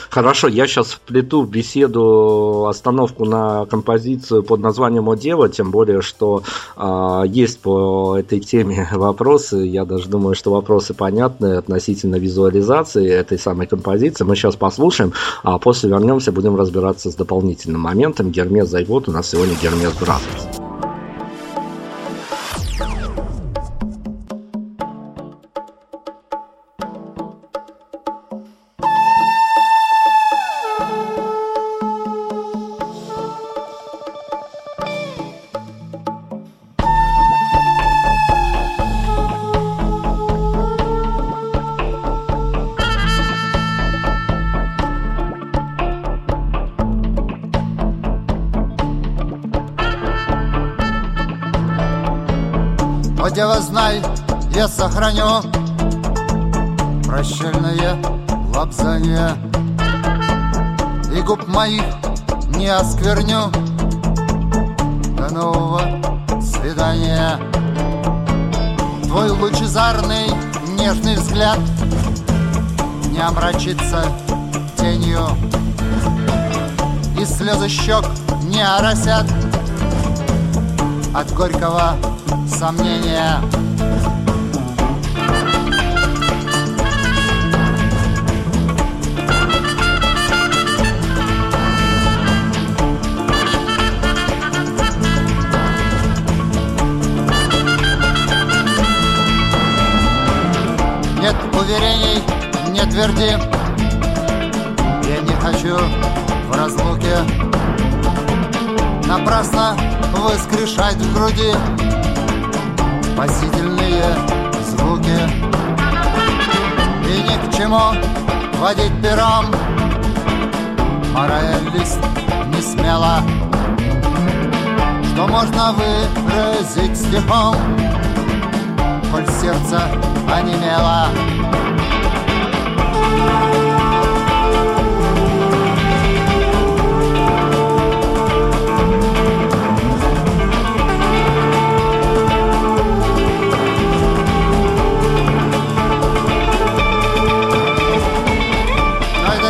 Хорошо, я сейчас вплету в беседу остановку на композицию под названием «О дева», тем более, что э, есть по этой теме вопросы. Я даже думаю, что вопросы понятны относительно визуализации этой самой композиции. Мы сейчас послушаем, а после вернемся, будем разбираться с дополнительным моментом. Гермес Зайгот у нас сегодня Гермес Бразерс.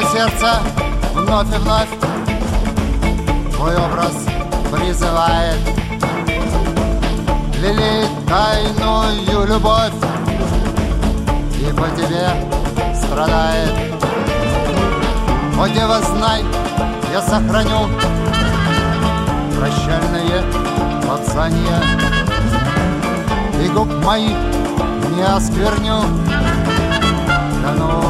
Сердце вновь и вновь Твой образ призывает. Лелеет тайную любовь И по тебе страдает. О, дева, знай, я сохраню Прощальные пацанья. И губ моих не оскверню. До нового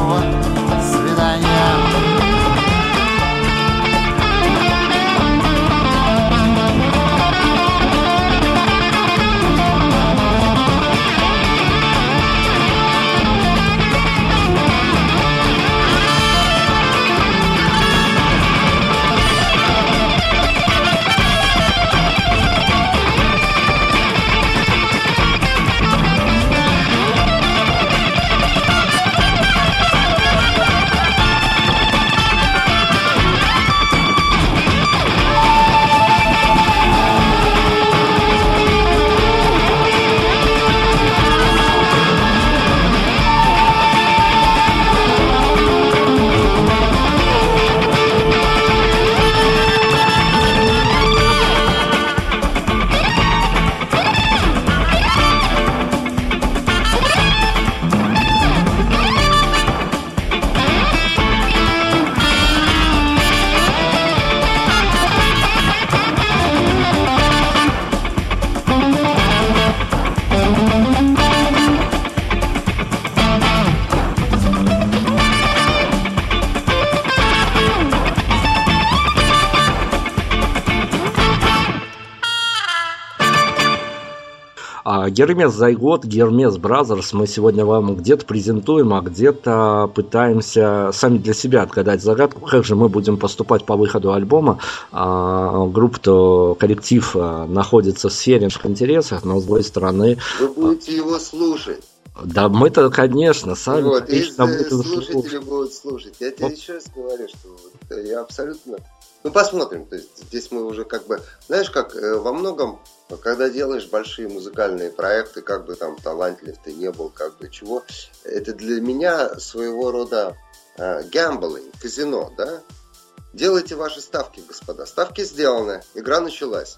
Гермес Зайгот, Hermes Brothers мы сегодня вам где-то презентуем, а где-то пытаемся сами для себя отгадать загадку, как же мы будем поступать по выходу альбома. А, группа-то, коллектив а, находится в сфере наших интересов, но с другой стороны... Вы будете его слушать. Да мы-то, конечно, сами вот, будем слушатели будут слушать. Я тебе вот. еще раз говорю, что я абсолютно... Ну, посмотрим. То есть здесь мы уже как бы... Знаешь, как э, во многом когда делаешь большие музыкальные проекты, как бы там талантлив ты не был, как бы чего, это для меня своего рода гэмблинг, казино, да? Делайте ваши ставки, господа. Ставки сделаны, игра началась.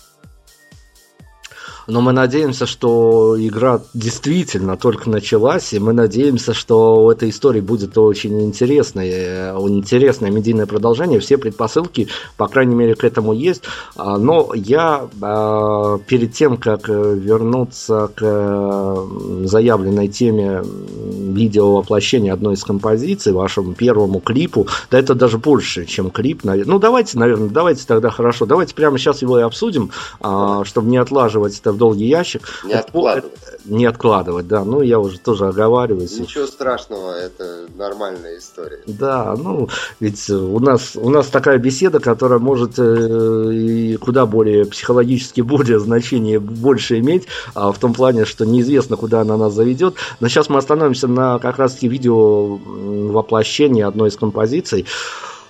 Но мы надеемся, что игра действительно только началась, и мы надеемся, что у этой истории будет очень интересное, интересное медийное продолжение. Все предпосылки, по крайней мере, к этому есть. А, но я а, перед тем, как вернуться к заявленной теме видео воплощения одной из композиций, вашему первому клипу, да это даже больше, чем клип, наверное. Ну, давайте, наверное, давайте тогда хорошо, давайте прямо сейчас его и обсудим, а, чтобы не отлаживать это в долгий ящик. Не откладывать. Не откладывать, да. Ну, я уже тоже оговариваюсь. Ничего страшного, это нормальная история. Да, ну, ведь у нас, у нас такая беседа, которая может э, и куда более психологически более значение больше иметь, а в том плане, что неизвестно, куда она нас заведет. Но сейчас мы остановимся на как раз-таки видео воплощения одной из композиций.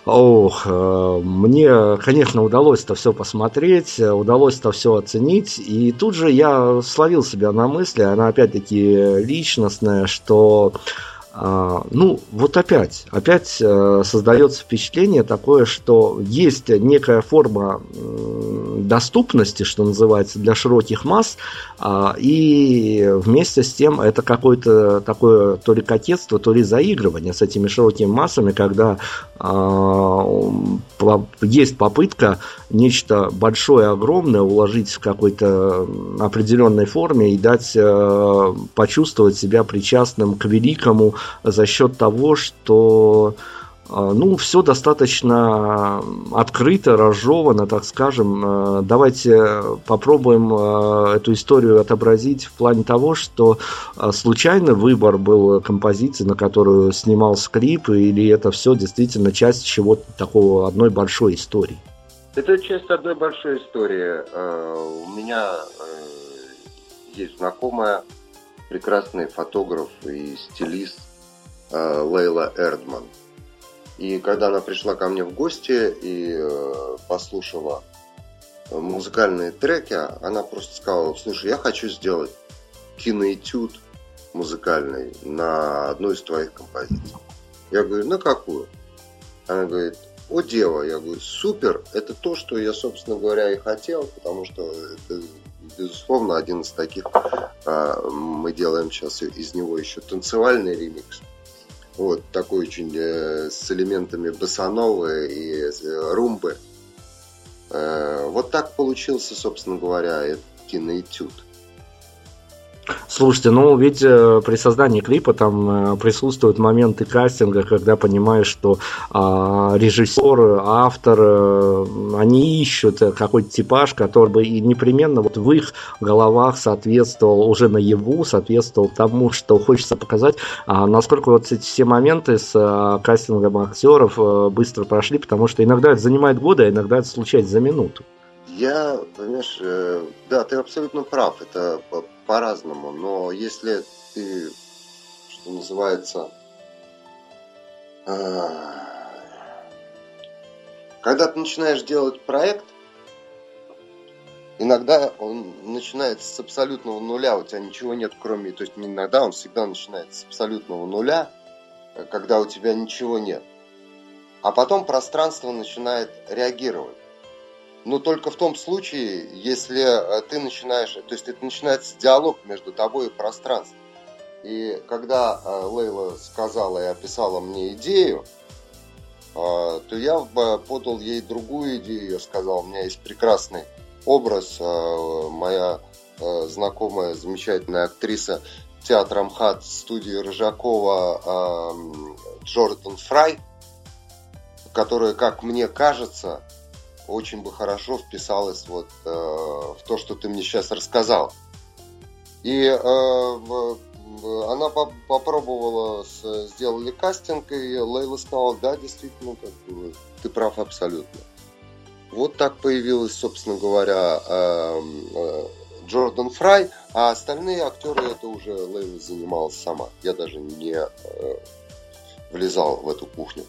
Ох, э, мне, конечно, удалось это все посмотреть, удалось это все оценить, и тут же я словил себя на мысли, она опять-таки личностная, что ну, вот опять, опять э, создается впечатление такое, что есть некая форма доступности, что называется, для широких масс, а, и вместе с тем это какое-то такое то ли кокетство, то ли заигрывание с этими широкими массами, когда а, есть попытка нечто большое, огромное уложить в какой-то определенной форме и дать э, почувствовать себя причастным к великому за счет того, что а, ну, все достаточно открыто, разжевано, так скажем. А, давайте попробуем а, эту историю отобразить в плане того, что случайный выбор был композиции, на которую снимался клип, или это все действительно часть чего-то такого, одной большой истории? Это часть одной большой истории. У меня есть знакомая, прекрасный фотограф и стилист Лейла Эрдман – и когда она пришла ко мне в гости и э, послушала музыкальные треки, она просто сказала, слушай, я хочу сделать киноэтюд музыкальный на одну из твоих композиций. Я говорю, на какую? Она говорит, о дева, я говорю, супер, это то, что я, собственно говоря, и хотел, потому что это, безусловно, один из таких, а, мы делаем сейчас из него еще танцевальный ремикс. Вот, такой очень э, с элементами басановы и э, румбы. Э, вот так получился, собственно говоря, этот киноэтюд. Слушайте, ну ведь э, при создании клипа там э, присутствуют моменты кастинга, когда понимаешь, что э, режиссер, автор, э, они ищут какой-то типаж, который бы и непременно вот в их головах соответствовал уже наяву, соответствовал тому, что хочется показать. А насколько вот эти все моменты с э, кастингом актеров э, быстро прошли, потому что иногда это занимает годы, а иногда это случается за минуту. Я, понимаешь, да, ты абсолютно прав. Это по-разному, но если ты, что называется, а, когда ты начинаешь делать проект, иногда он начинается с абсолютного нуля, у тебя ничего нет, кроме, то есть не иногда, он всегда начинается с абсолютного нуля, когда у тебя ничего нет. А потом пространство начинает реагировать но только в том случае, если э, ты начинаешь, то есть это начинается диалог между тобой и пространством. И когда э, Лейла сказала и описала мне идею, э, то я подал ей другую идею. Я сказал, у меня есть прекрасный образ. Моя знакомая, замечательная актриса театра МХАТ студии Рыжакова Джордан Фрай, которая, как мне кажется, очень бы хорошо вписалась вот э, в то, что ты мне сейчас рассказал. И э, она по попробовала, с, сделали кастинг, и Лейла сказала, да, действительно, как бы, ты прав абсолютно. Вот так появилась, собственно говоря, э, э, Джордан Фрай, а остальные актеры это уже Лейла занималась сама. Я даже не э, влезал в эту кухню.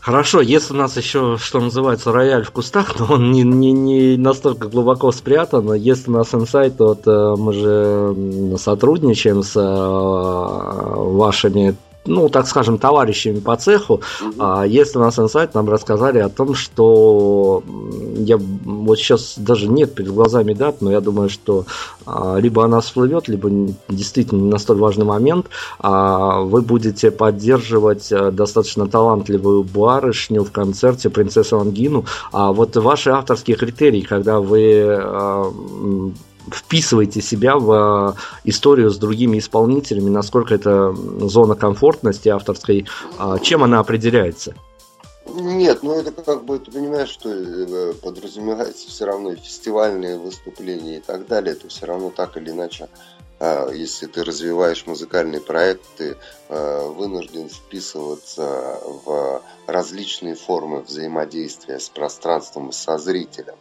Хорошо, если у нас еще, что называется, рояль в кустах, но он не, не, не настолько глубоко спрятан. Если у нас инсайт, то вот, э, мы же сотрудничаем с э, вашими ну, так скажем, товарищами по цеху, угу. есть у нас инсайт, нам рассказали о том, что я вот сейчас даже нет перед глазами дат, но я думаю, что а, либо она всплывет, либо действительно не на столь важный момент, а вы будете поддерживать э, достаточно талантливую барышню в концерте принцессу Ангину. А вот ваши авторские критерии, когда вы а, вписываете себя в историю с другими исполнителями, насколько это зона комфортности авторской, чем она определяется? Нет, ну это как бы, ты понимаешь, что э, подразумевается все равно фестивальные выступления и так далее, это все равно так или иначе, а, если ты развиваешь музыкальный проект, ты э, вынужден вписываться в различные формы взаимодействия с пространством и со зрителем.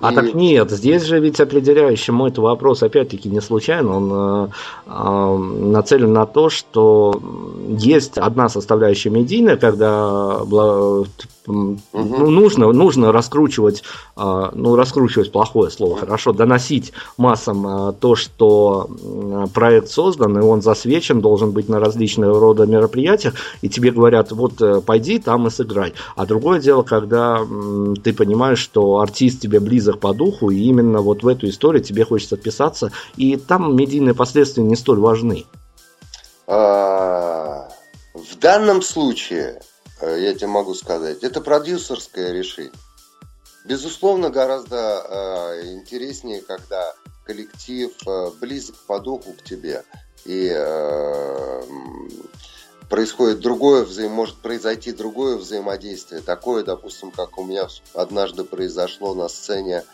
А и... так нет, здесь же ведь определяющий мой это вопрос, опять-таки, не случайно, он э, э, нацелен на то, что есть одна составляющая медийная, когда Угу. Ну, нужно, нужно раскручивать, а, ну, раскручивать плохое слово, хорошо, доносить массам а, то, что проект создан, и он засвечен, должен быть на различного рода мероприятиях, и тебе говорят, вот, э, пойди там и сыграй. А другое дело, когда ты понимаешь, что артист тебе близок по духу, и именно вот в эту историю тебе хочется отписаться, и там медийные последствия не столь важны. А, в данном случае я тебе могу сказать. Это продюсерское решение. Безусловно, гораздо э, интереснее, когда коллектив э, близок по духу к тебе и э, происходит другое взаим, может произойти другое взаимодействие, такое, допустим, как у меня однажды произошло на сцене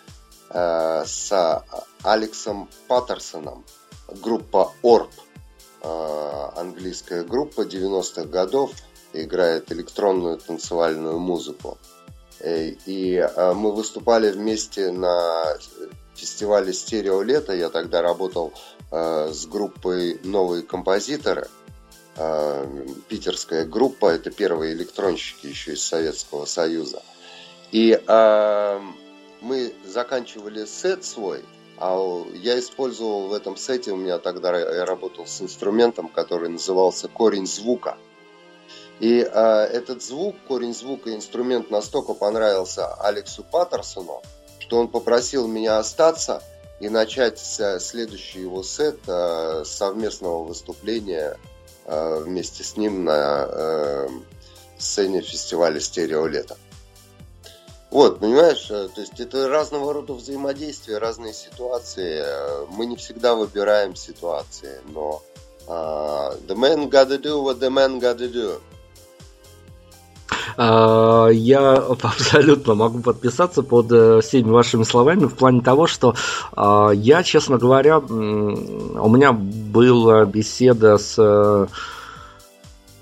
э, с Алексом Паттерсоном, группа Орб, э, английская группа 90-х годов играет электронную танцевальную музыку. Э, и э, мы выступали вместе на фестивале «Стерео лето». Я тогда работал э, с группой «Новые композиторы». Питерская группа, это первые электронщики еще из Советского Союза. И мы заканчивали сет свой, а я использовал в этом сете, у меня тогда я работал с инструментом, который назывался корень звука – и э, этот звук, корень звука, инструмент настолько понравился Алексу Паттерсону, что он попросил меня остаться и начать следующий его сет э, совместного выступления э, вместе с ним на э, сцене фестиваля «Стерео лето». Вот, понимаешь, э, то есть это разного рода взаимодействия, разные ситуации. Мы не всегда выбираем ситуации, но uh, the man gotta do what the man gotta do. А, я абсолютно могу подписаться под э, всеми вашими словами в плане того, что а, я, честно говоря, у меня была беседа с э,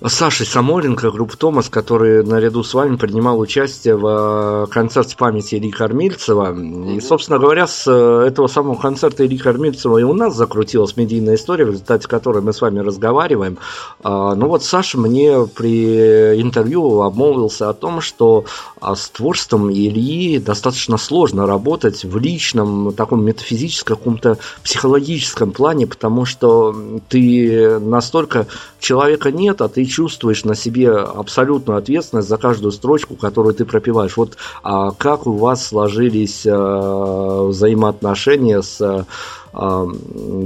Сашей Самоленко, группа Томас, который наряду с вами принимал участие в э, концерте памяти Ильи Кормильцева. И, собственно говоря, с э, этого самого концерта Ильи Кормильцева и у нас закрутилась медийная история, в результате которой мы с вами разговариваем. А, ну вот Саша мне при интервью обмолвился о том, что а, с творчеством Ильи достаточно сложно работать в личном, таком метафизическом, каком-то психологическом плане, потому что ты настолько человека нет, а ты чувствуешь на себе абсолютную ответственность за каждую строчку, которую ты пропиваешь. Вот а как у вас сложились а, взаимоотношения с а,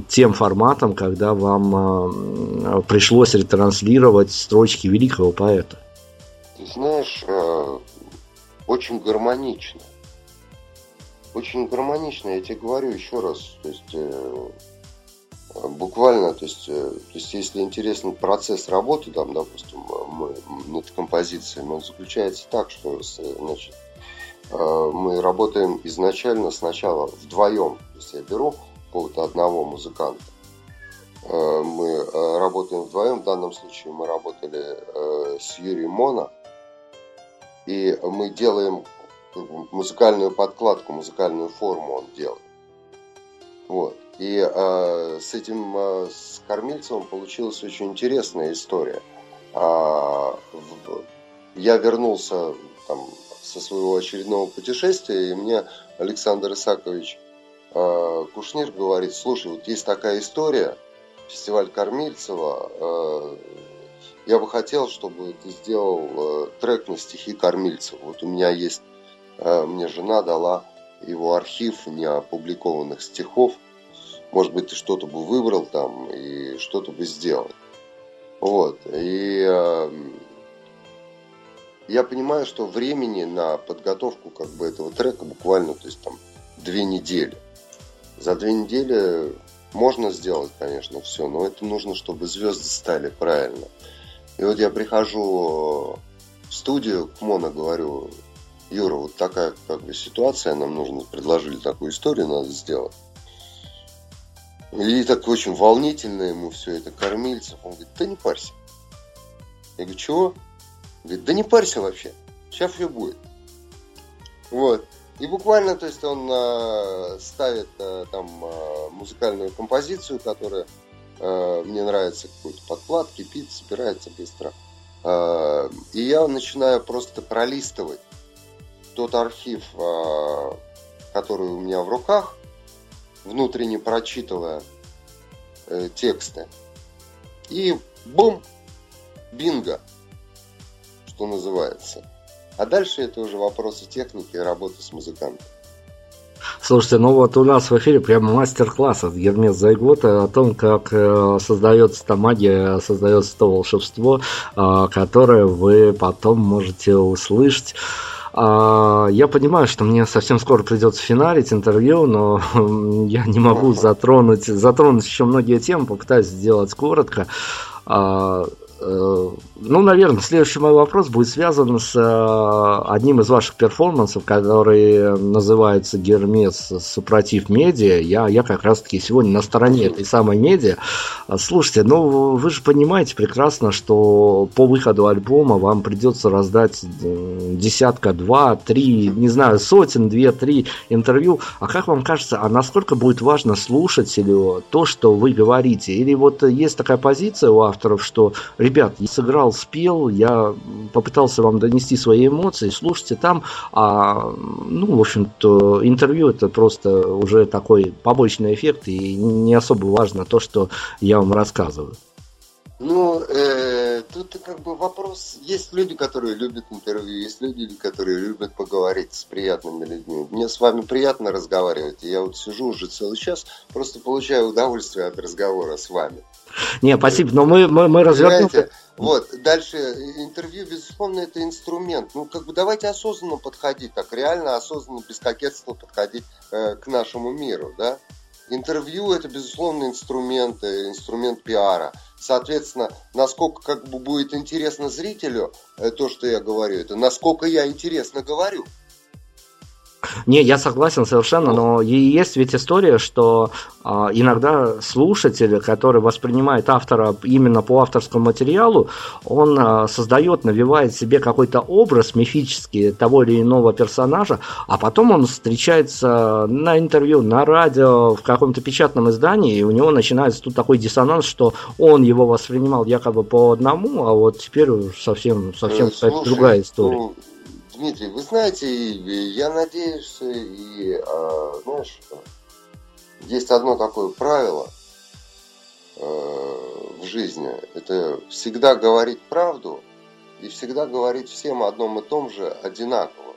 тем форматом, когда вам а, пришлось ретранслировать строчки великого поэта? Ты знаешь, очень гармонично. Очень гармонично, я тебе говорю еще раз. То есть буквально, то есть, э, то есть если интересен процесс работы, там, допустим, мы, над композициями, он заключается так, что значит, э, мы работаем изначально сначала вдвоем, то есть я беру какого-то одного музыканта, э, мы работаем вдвоем, в данном случае мы работали с Юрием Мона, и мы делаем музыкальную подкладку, музыкальную форму он делает. Вот. И э, с этим э, с Кормильцевым получилась очень интересная история. А, в, я вернулся там, со своего очередного путешествия, и мне Александр Исакович э, Кушнир говорит, слушай, вот есть такая история, фестиваль Кормильцева, э, я бы хотел, чтобы ты сделал э, трек на стихи Кормильцев. Вот у меня есть, э, мне жена дала его архив неопубликованных стихов. Может быть, ты что-то бы выбрал там и что-то бы сделал. Вот. И э, я понимаю, что времени на подготовку как бы этого трека буквально, то есть там две недели. За две недели можно сделать, конечно, все, но это нужно, чтобы звезды стали правильно. И вот я прихожу в студию к Моно, говорю, Юра, вот такая как бы ситуация, нам нужно, предложили такую историю, надо сделать. И так очень волнительно ему все это, кормильцев. Он говорит, да не парься. Я говорю, чего? Говорит, да не парься вообще, сейчас все будет. Вот. И буквально, то есть он э, ставит э, там э, музыкальную композицию, которая э, мне нравится, какой-то подклад, кипит, собирается быстро. Э, и я начинаю просто пролистывать тот архив, э, который у меня в руках, внутренне прочитывая э, тексты. И бум, бинго что называется. А дальше это уже вопросы техники и работы с музыкантом. Слушайте, ну вот у нас в эфире прямо мастер-класс от Гермес Зайгота о том, как э, создается та магия, создается то волшебство, э, которое вы потом можете услышать. А, я понимаю, что мне совсем скоро придется финалить интервью, но я не могу затронуть, затронуть еще многие темы, попытаюсь сделать коротко. Э, ну, наверное, следующий мой вопрос будет связан с э, одним из ваших перформансов, который называется «Гермес супротив медиа». Я, я как раз-таки сегодня на стороне этой самой медиа. Слушайте, ну, вы же понимаете прекрасно, что по выходу альбома вам придется раздать э, десятка, два, три, не знаю, сотен, две, три интервью. А как вам кажется, а насколько будет важно слушателю то, что вы говорите? Или вот есть такая позиция у авторов, что ребят, я сыграл, спел, я попытался вам донести свои эмоции, слушайте там, а, ну, в общем-то, интервью это просто уже такой побочный эффект, и не особо важно то, что я вам рассказываю. Ну, э, тут как бы вопрос. Есть люди, которые любят интервью, есть люди, которые любят поговорить с приятными людьми. Мне с вами приятно разговаривать. Я вот сижу уже целый час, просто получаю удовольствие от разговора с вами. Не, спасибо, но мы, мы, мы развернем... Вот, дальше интервью, безусловно, это инструмент. Ну, как бы давайте осознанно подходить, так реально осознанно, без кокетства подходить э, к нашему миру, да. Интервью это, безусловно, инструмент, э, инструмент пиара. Соответственно, насколько как бы будет интересно зрителю э, то, что я говорю, это насколько я интересно говорю. Не, я согласен совершенно, но есть ведь история, что а, иногда слушатель, который воспринимает автора именно по авторскому материалу, он а, создает, навевает себе какой-то образ мифический того или иного персонажа, а потом он встречается на интервью, на радио, в каком-то печатном издании, и у него начинается тут такой диссонанс, что он его воспринимал якобы по одному, а вот теперь совсем, совсем Слушай, другая история. Ну Дмитрий, вы знаете, я надеюсь, и, а, знаешь, есть одно такое правило э, в жизни. Это всегда говорить правду и всегда говорить всем одном и том же одинаково.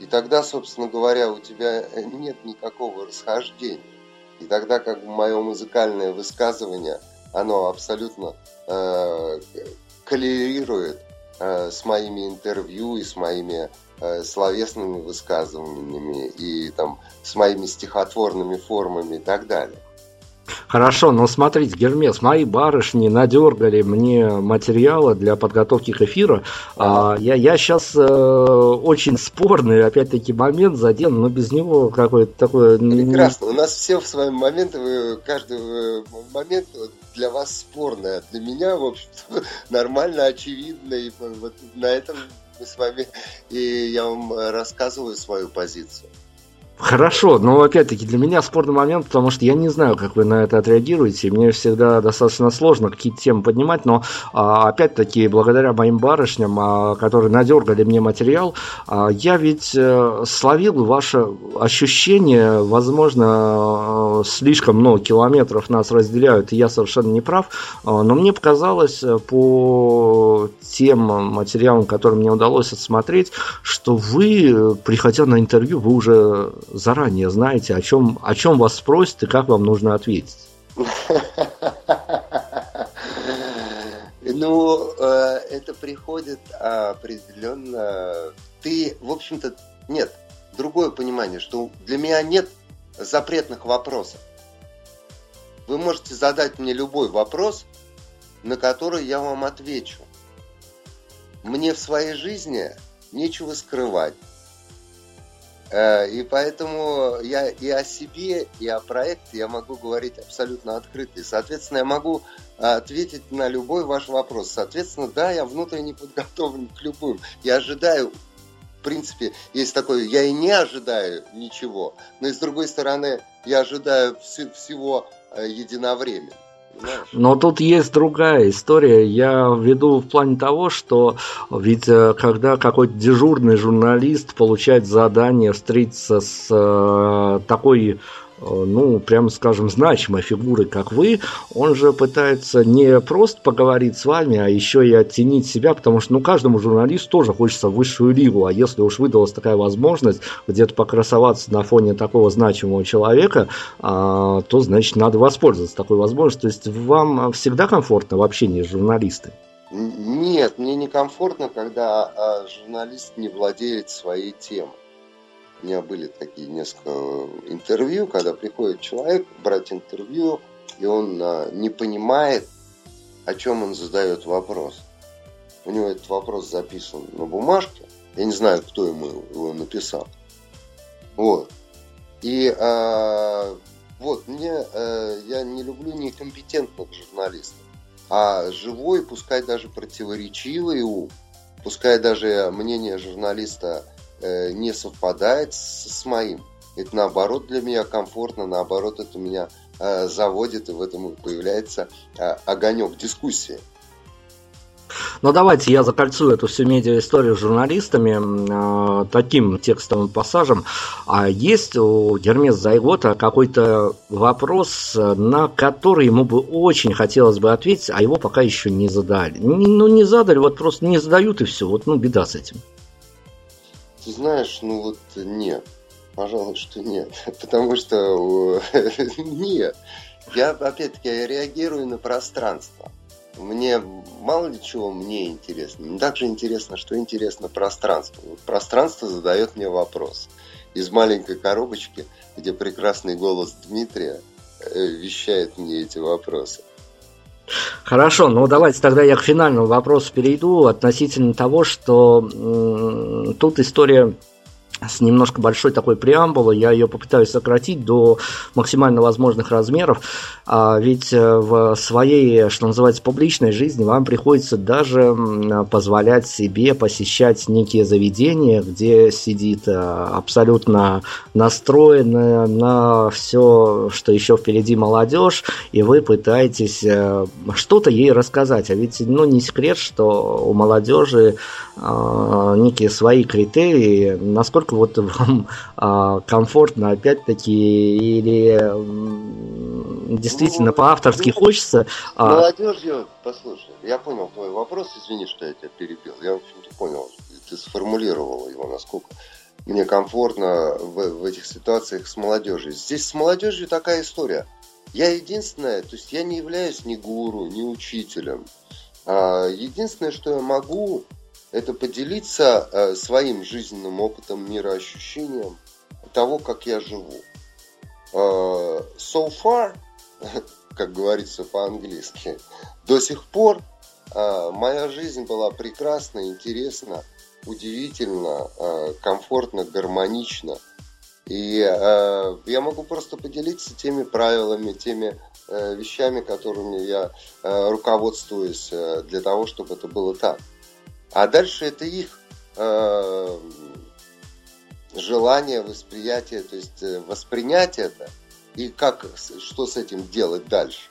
И тогда, собственно говоря, у тебя нет никакого расхождения. И тогда как бы мое музыкальное высказывание, оно абсолютно э, коллерирует с моими интервью и с моими э, словесными высказываниями и там с моими стихотворными формами и так далее. Хорошо, но смотрите, Гермес, мои барышни надергали мне материала для подготовки к эфиру. А, я, я сейчас э, очень спорный, опять-таки, момент задену, но без него какой-то такой... Прекрасно. У нас все в своем моменте, каждый э, момент для вас спорный, а для меня, в общем-то, нормально, очевидно. И вот на этом мы с вами, и я вам рассказываю свою позицию. Хорошо, но опять-таки для меня спорный момент, потому что я не знаю, как вы на это отреагируете. Мне всегда достаточно сложно какие-то темы поднимать, но а, опять-таки благодаря моим барышням, а, которые надергали мне материал, а, я ведь а, словил ваше ощущение, возможно, слишком много километров нас разделяют, и я совершенно не прав, но мне показалось по тем материалам, которые мне удалось отсмотреть, что вы, приходя на интервью, вы уже заранее знаете, о чем, о чем вас спросят и как вам нужно ответить? Ну, э, это приходит определенно... Ты, в общем-то, нет, другое понимание, что для меня нет запретных вопросов. Вы можете задать мне любой вопрос, на который я вам отвечу. Мне в своей жизни нечего скрывать. Э, и поэтому я и о себе, и о проекте я могу говорить абсолютно открыто. И, соответственно, я могу ответить на любой ваш вопрос. Соответственно, да, я внутренне подготовлен к любым. Я ожидаю, в принципе, есть такое, я и не ожидаю ничего, но и с другой стороны, я ожидаю всего э, единовременно. Но тут есть другая история. Я веду в плане того, что ведь э, когда какой-то дежурный журналист получает задание встретиться с э, такой ну, прямо скажем, значимой фигурой, как вы, он же пытается не просто поговорить с вами, а еще и оттенить себя, потому что, ну, каждому журналисту тоже хочется высшую лигу, а если уж выдалась такая возможность где-то покрасоваться на фоне такого значимого человека, а, то, значит, надо воспользоваться такой возможностью. То есть вам всегда комфортно в общении с журналистами? Нет, мне некомфортно, когда а, журналист не владеет своей темой. У меня были такие несколько интервью, когда приходит человек брать интервью, и он а, не понимает, о чем он задает вопрос. У него этот вопрос записан на бумажке. Я не знаю, кто ему его написал. Вот. И а, вот, мне, а, я не люблю некомпетентных журналистов, а живой, пускай даже противоречивый ум, пускай даже мнение журналиста Э, не совпадает с, моим. Это наоборот для меня комфортно, наоборот это меня э, заводит, и в этом появляется э, огонек дискуссии. Ну давайте я закольцую эту всю медиа-историю с журналистами э, таким текстовым пассажем. А есть у Гермеса Зайгота какой-то вопрос, на который ему бы очень хотелось бы ответить, а его пока еще не задали. Ну не задали, вот просто не задают и все. Вот ну беда с этим. Ты знаешь, ну вот нет. Пожалуй, что нет. Потому что нет. Я, опять-таки, реагирую на пространство. Мне мало ли чего мне интересно. Мне также интересно, что интересно пространство. Вот пространство задает мне вопрос. Из маленькой коробочки, где прекрасный голос Дмитрия э, вещает мне эти вопросы. Хорошо, ну давайте тогда я к финальному вопросу перейду относительно того, что тут история с немножко большой такой преамбулой, я ее попытаюсь сократить до максимально возможных размеров, а ведь э, в своей, что называется, публичной жизни вам приходится даже позволять себе посещать некие заведения, где сидит э, абсолютно настроенная на все, что еще впереди молодежь, и вы пытаетесь э, что-то ей рассказать, а ведь ну, не секрет, что у молодежи некие свои критерии, насколько насколько вот вам а, комфортно, опять-таки, или действительно ну, по-авторски ну, хочется. А... Молодежью, послушай, я понял твой вопрос, извини, что я тебя перебил. Я, в общем-то, понял, ты сформулировал его, насколько мне комфортно в, в этих ситуациях с молодежью. Здесь с молодежью такая история. Я единственное, то есть я не являюсь ни гуру, ни учителем. А, единственное, что я могу, это поделиться э, своим жизненным опытом, мироощущением того, как я живу. Э, so far, как говорится по-английски, до сих пор э, моя жизнь была прекрасна, интересна, удивительно, комфортно, гармонично. И э, я могу просто поделиться теми правилами, теми э, вещами, которыми я э, руководствуюсь э, для того, чтобы это было так. А дальше это их э, желание, восприятие, то есть э, воспринять это и как, что с этим делать дальше.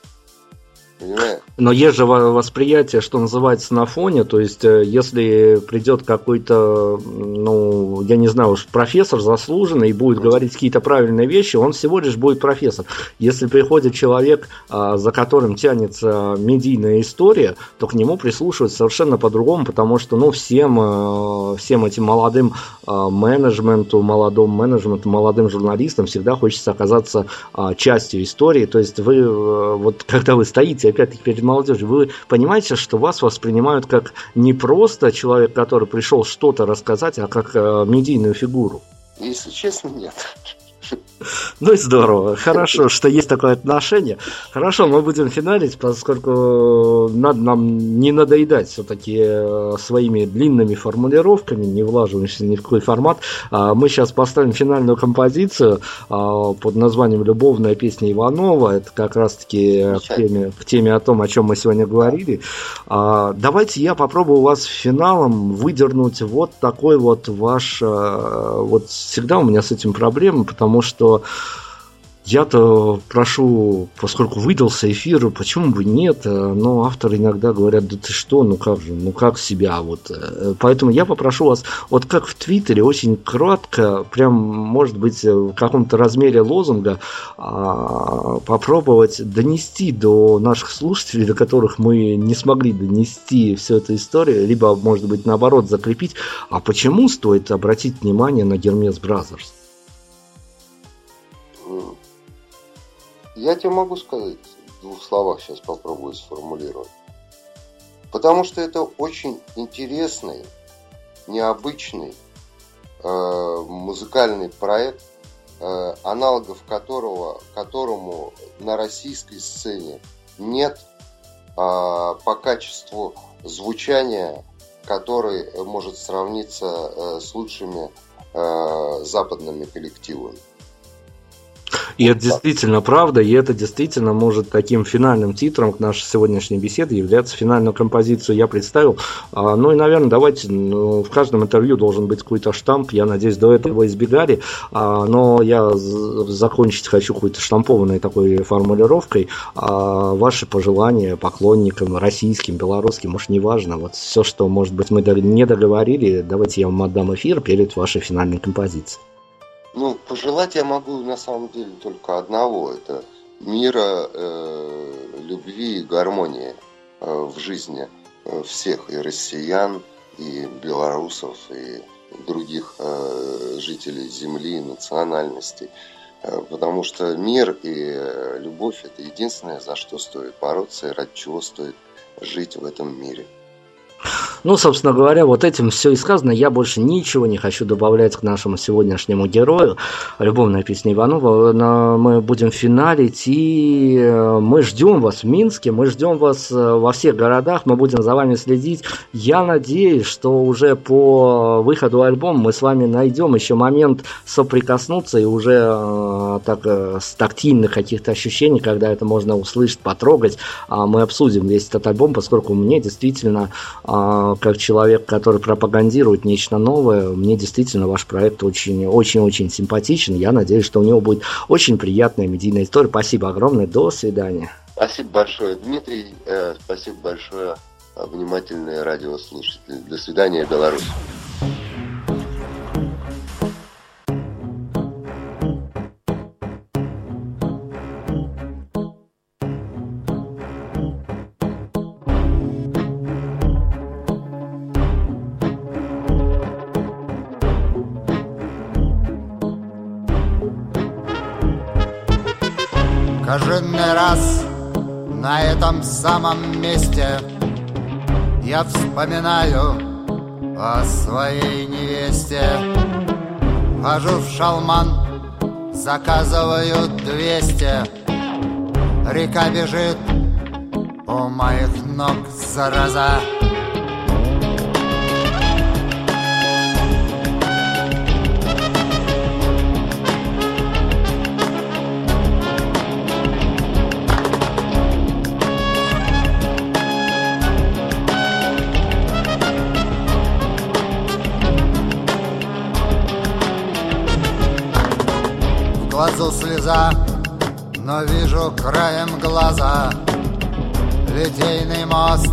Понимаешь? Но есть же восприятие, что называется, на фоне. То есть, э, если придет какой-то, ну, я не знаю уж, профессор заслуженный и будет говорить какие-то правильные вещи, он всего лишь будет профессор. Если приходит человек, а, за которым тянется медийная история, то к нему прислушивают совершенно по-другому, потому что, ну, всем, э, всем этим молодым а, менеджменту, молодому менеджменту, молодым журналистам всегда хочется оказаться а, частью истории. То есть, вы, э, вот когда вы стоите говорите, опять-таки, перед молодежью, вы понимаете, что вас воспринимают как не просто человек, который пришел что-то рассказать, а как э, медийную фигуру? Если честно, нет. Ну и здорово. Хорошо, что есть такое отношение. Хорошо, мы будем финалить, поскольку надо нам не надоедать все-таки э, своими длинными формулировками, не влаживаемся ни в какой формат. А мы сейчас поставим финальную композицию а, под названием «Любовная песня Иванова». Это как раз-таки к теме, к теме о том, о чем мы сегодня говорили. А, давайте я попробую у вас финалом выдернуть вот такой вот ваш... Э, вот всегда у меня с этим проблемы, потому что я-то прошу, поскольку выдался эфир, почему бы нет, но авторы иногда говорят, да ты что, ну как же, ну как себя, вот. Поэтому я попрошу вас, вот как в Твиттере, очень кратко, прям, может быть, в каком-то размере лозунга, а, попробовать донести до наших слушателей, до которых мы не смогли донести всю эту историю, либо, может быть, наоборот, закрепить, а почему стоит обратить внимание на Hermes Brothers? Я тебе могу сказать, в двух словах сейчас попробую сформулировать. Потому что это очень интересный, необычный э, музыкальный проект, э, аналогов которого, которому на российской сцене нет э, по качеству звучания, который может сравниться э, с лучшими э, западными коллективами. И это действительно правда, и это действительно может таким финальным титром к нашей сегодняшней беседе являться. Финальную композицию я представил. А, ну и, наверное, давайте, ну, в каждом интервью должен быть какой-то штамп. Я надеюсь, до этого избегали. А, но я закончить хочу какой-то штампованной такой формулировкой. А, ваши пожелания поклонникам российским, белорусским, может, неважно. Вот все, что, может быть, мы не договорили, давайте я вам отдам эфир перед вашей финальной композицией. Ну, пожелать я могу на самом деле только одного. Это мира, э, любви и гармонии э, в жизни э, всех и россиян, и белорусов, и других э, жителей земли, национальностей. Э, потому что мир и э, любовь – это единственное, за что стоит бороться и ради чего стоит жить в этом мире. Ну, собственно говоря, вот этим все и сказано. Я больше ничего не хочу добавлять к нашему сегодняшнему герою. Любовная песня Иванова. Мы будем финалить, и э, мы ждем вас в Минске, мы ждем вас э, во всех городах, мы будем за вами следить. Я надеюсь, что уже по выходу альбома мы с вами найдем еще момент соприкоснуться и уже э, так, с тактильных каких-то ощущений, когда это можно услышать, потрогать, а мы обсудим весь этот альбом, поскольку мне действительно а, как человек, который пропагандирует нечто новое, мне действительно ваш проект очень-очень-очень симпатичен. Я надеюсь, что у него будет очень приятная медийная история. Спасибо огромное. До свидания. Спасибо большое, Дмитрий. Э, спасибо большое, внимательные радиослушатели. До свидания, Беларусь. На этом самом месте. Я вспоминаю о своей невесте. Хожу в шалман, заказываю двести. Река бежит у моих ног, зараза слеза, но вижу краем глаза Литейный мост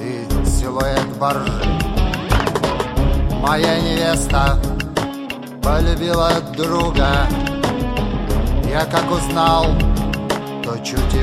и силуэт баржи. Моя невеста полюбила друга. Я как узнал, то чуть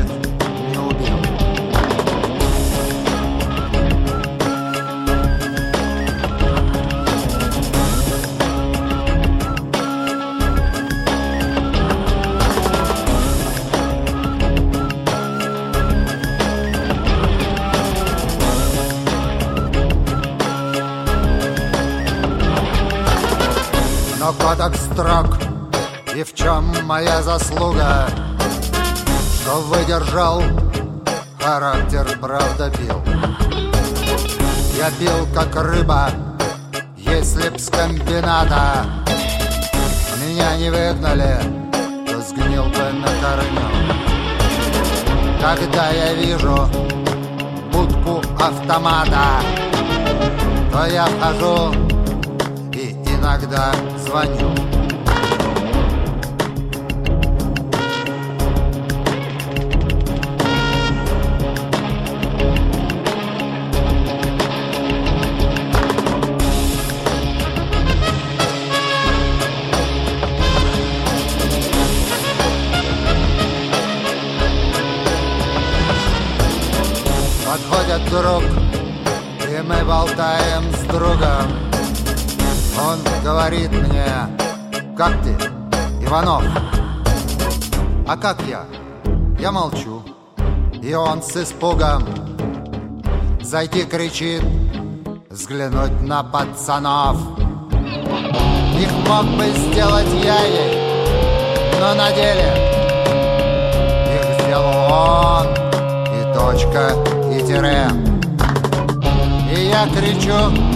Но кодек строг И в чем моя заслуга? Что выдержал Характер правда пил Я пил как рыба Если б с комбината. Меня не выгнали То сгнил бы на корню Когда я вижу Будку автомата То я хожу и иногда звоню. Подходит друг, говорит мне, как ты, Иванов? А как я? Я молчу. И он с испугом Зайти кричит, взглянуть на пацанов Их мог бы сделать я ей, но на деле Их сделал он, и точка, и тире И я кричу,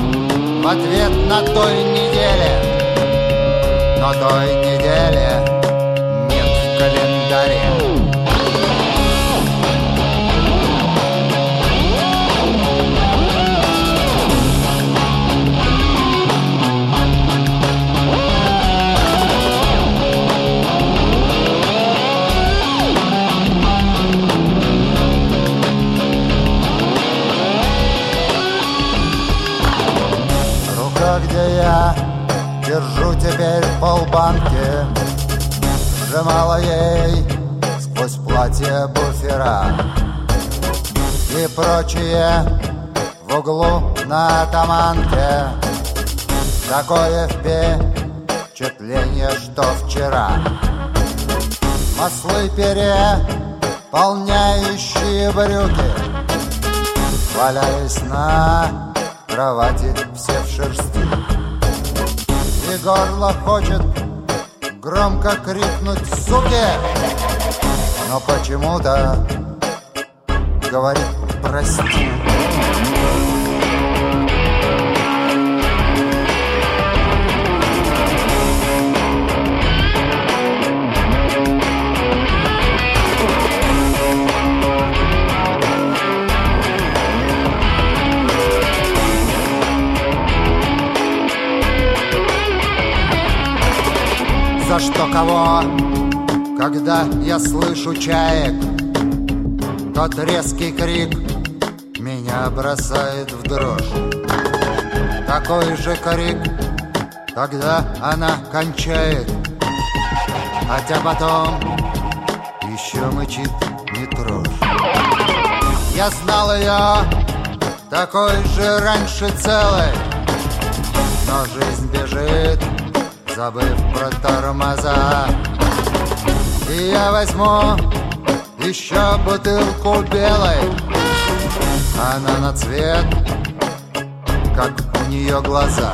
в ответ на той неделе. Но той недели где я держу теперь полбанки Сжимала ей сквозь платье буфера. И прочие в углу на атаманке. Такое впечатление, что вчера. Маслы переполняющие брюки. Валяясь на кровати все шерсти И горло хочет громко крикнуть «Суки!» Но почему-то говорит «Прости» За что кого, когда я слышу чаек Тот резкий крик меня бросает в дрожь. Такой же крик, когда она кончает Хотя потом еще мычит не трожь Я знал ее такой же раньше целой Но жизнь бежит забыв про тормоза. И я возьму еще бутылку белой. Она на цвет, как у нее глаза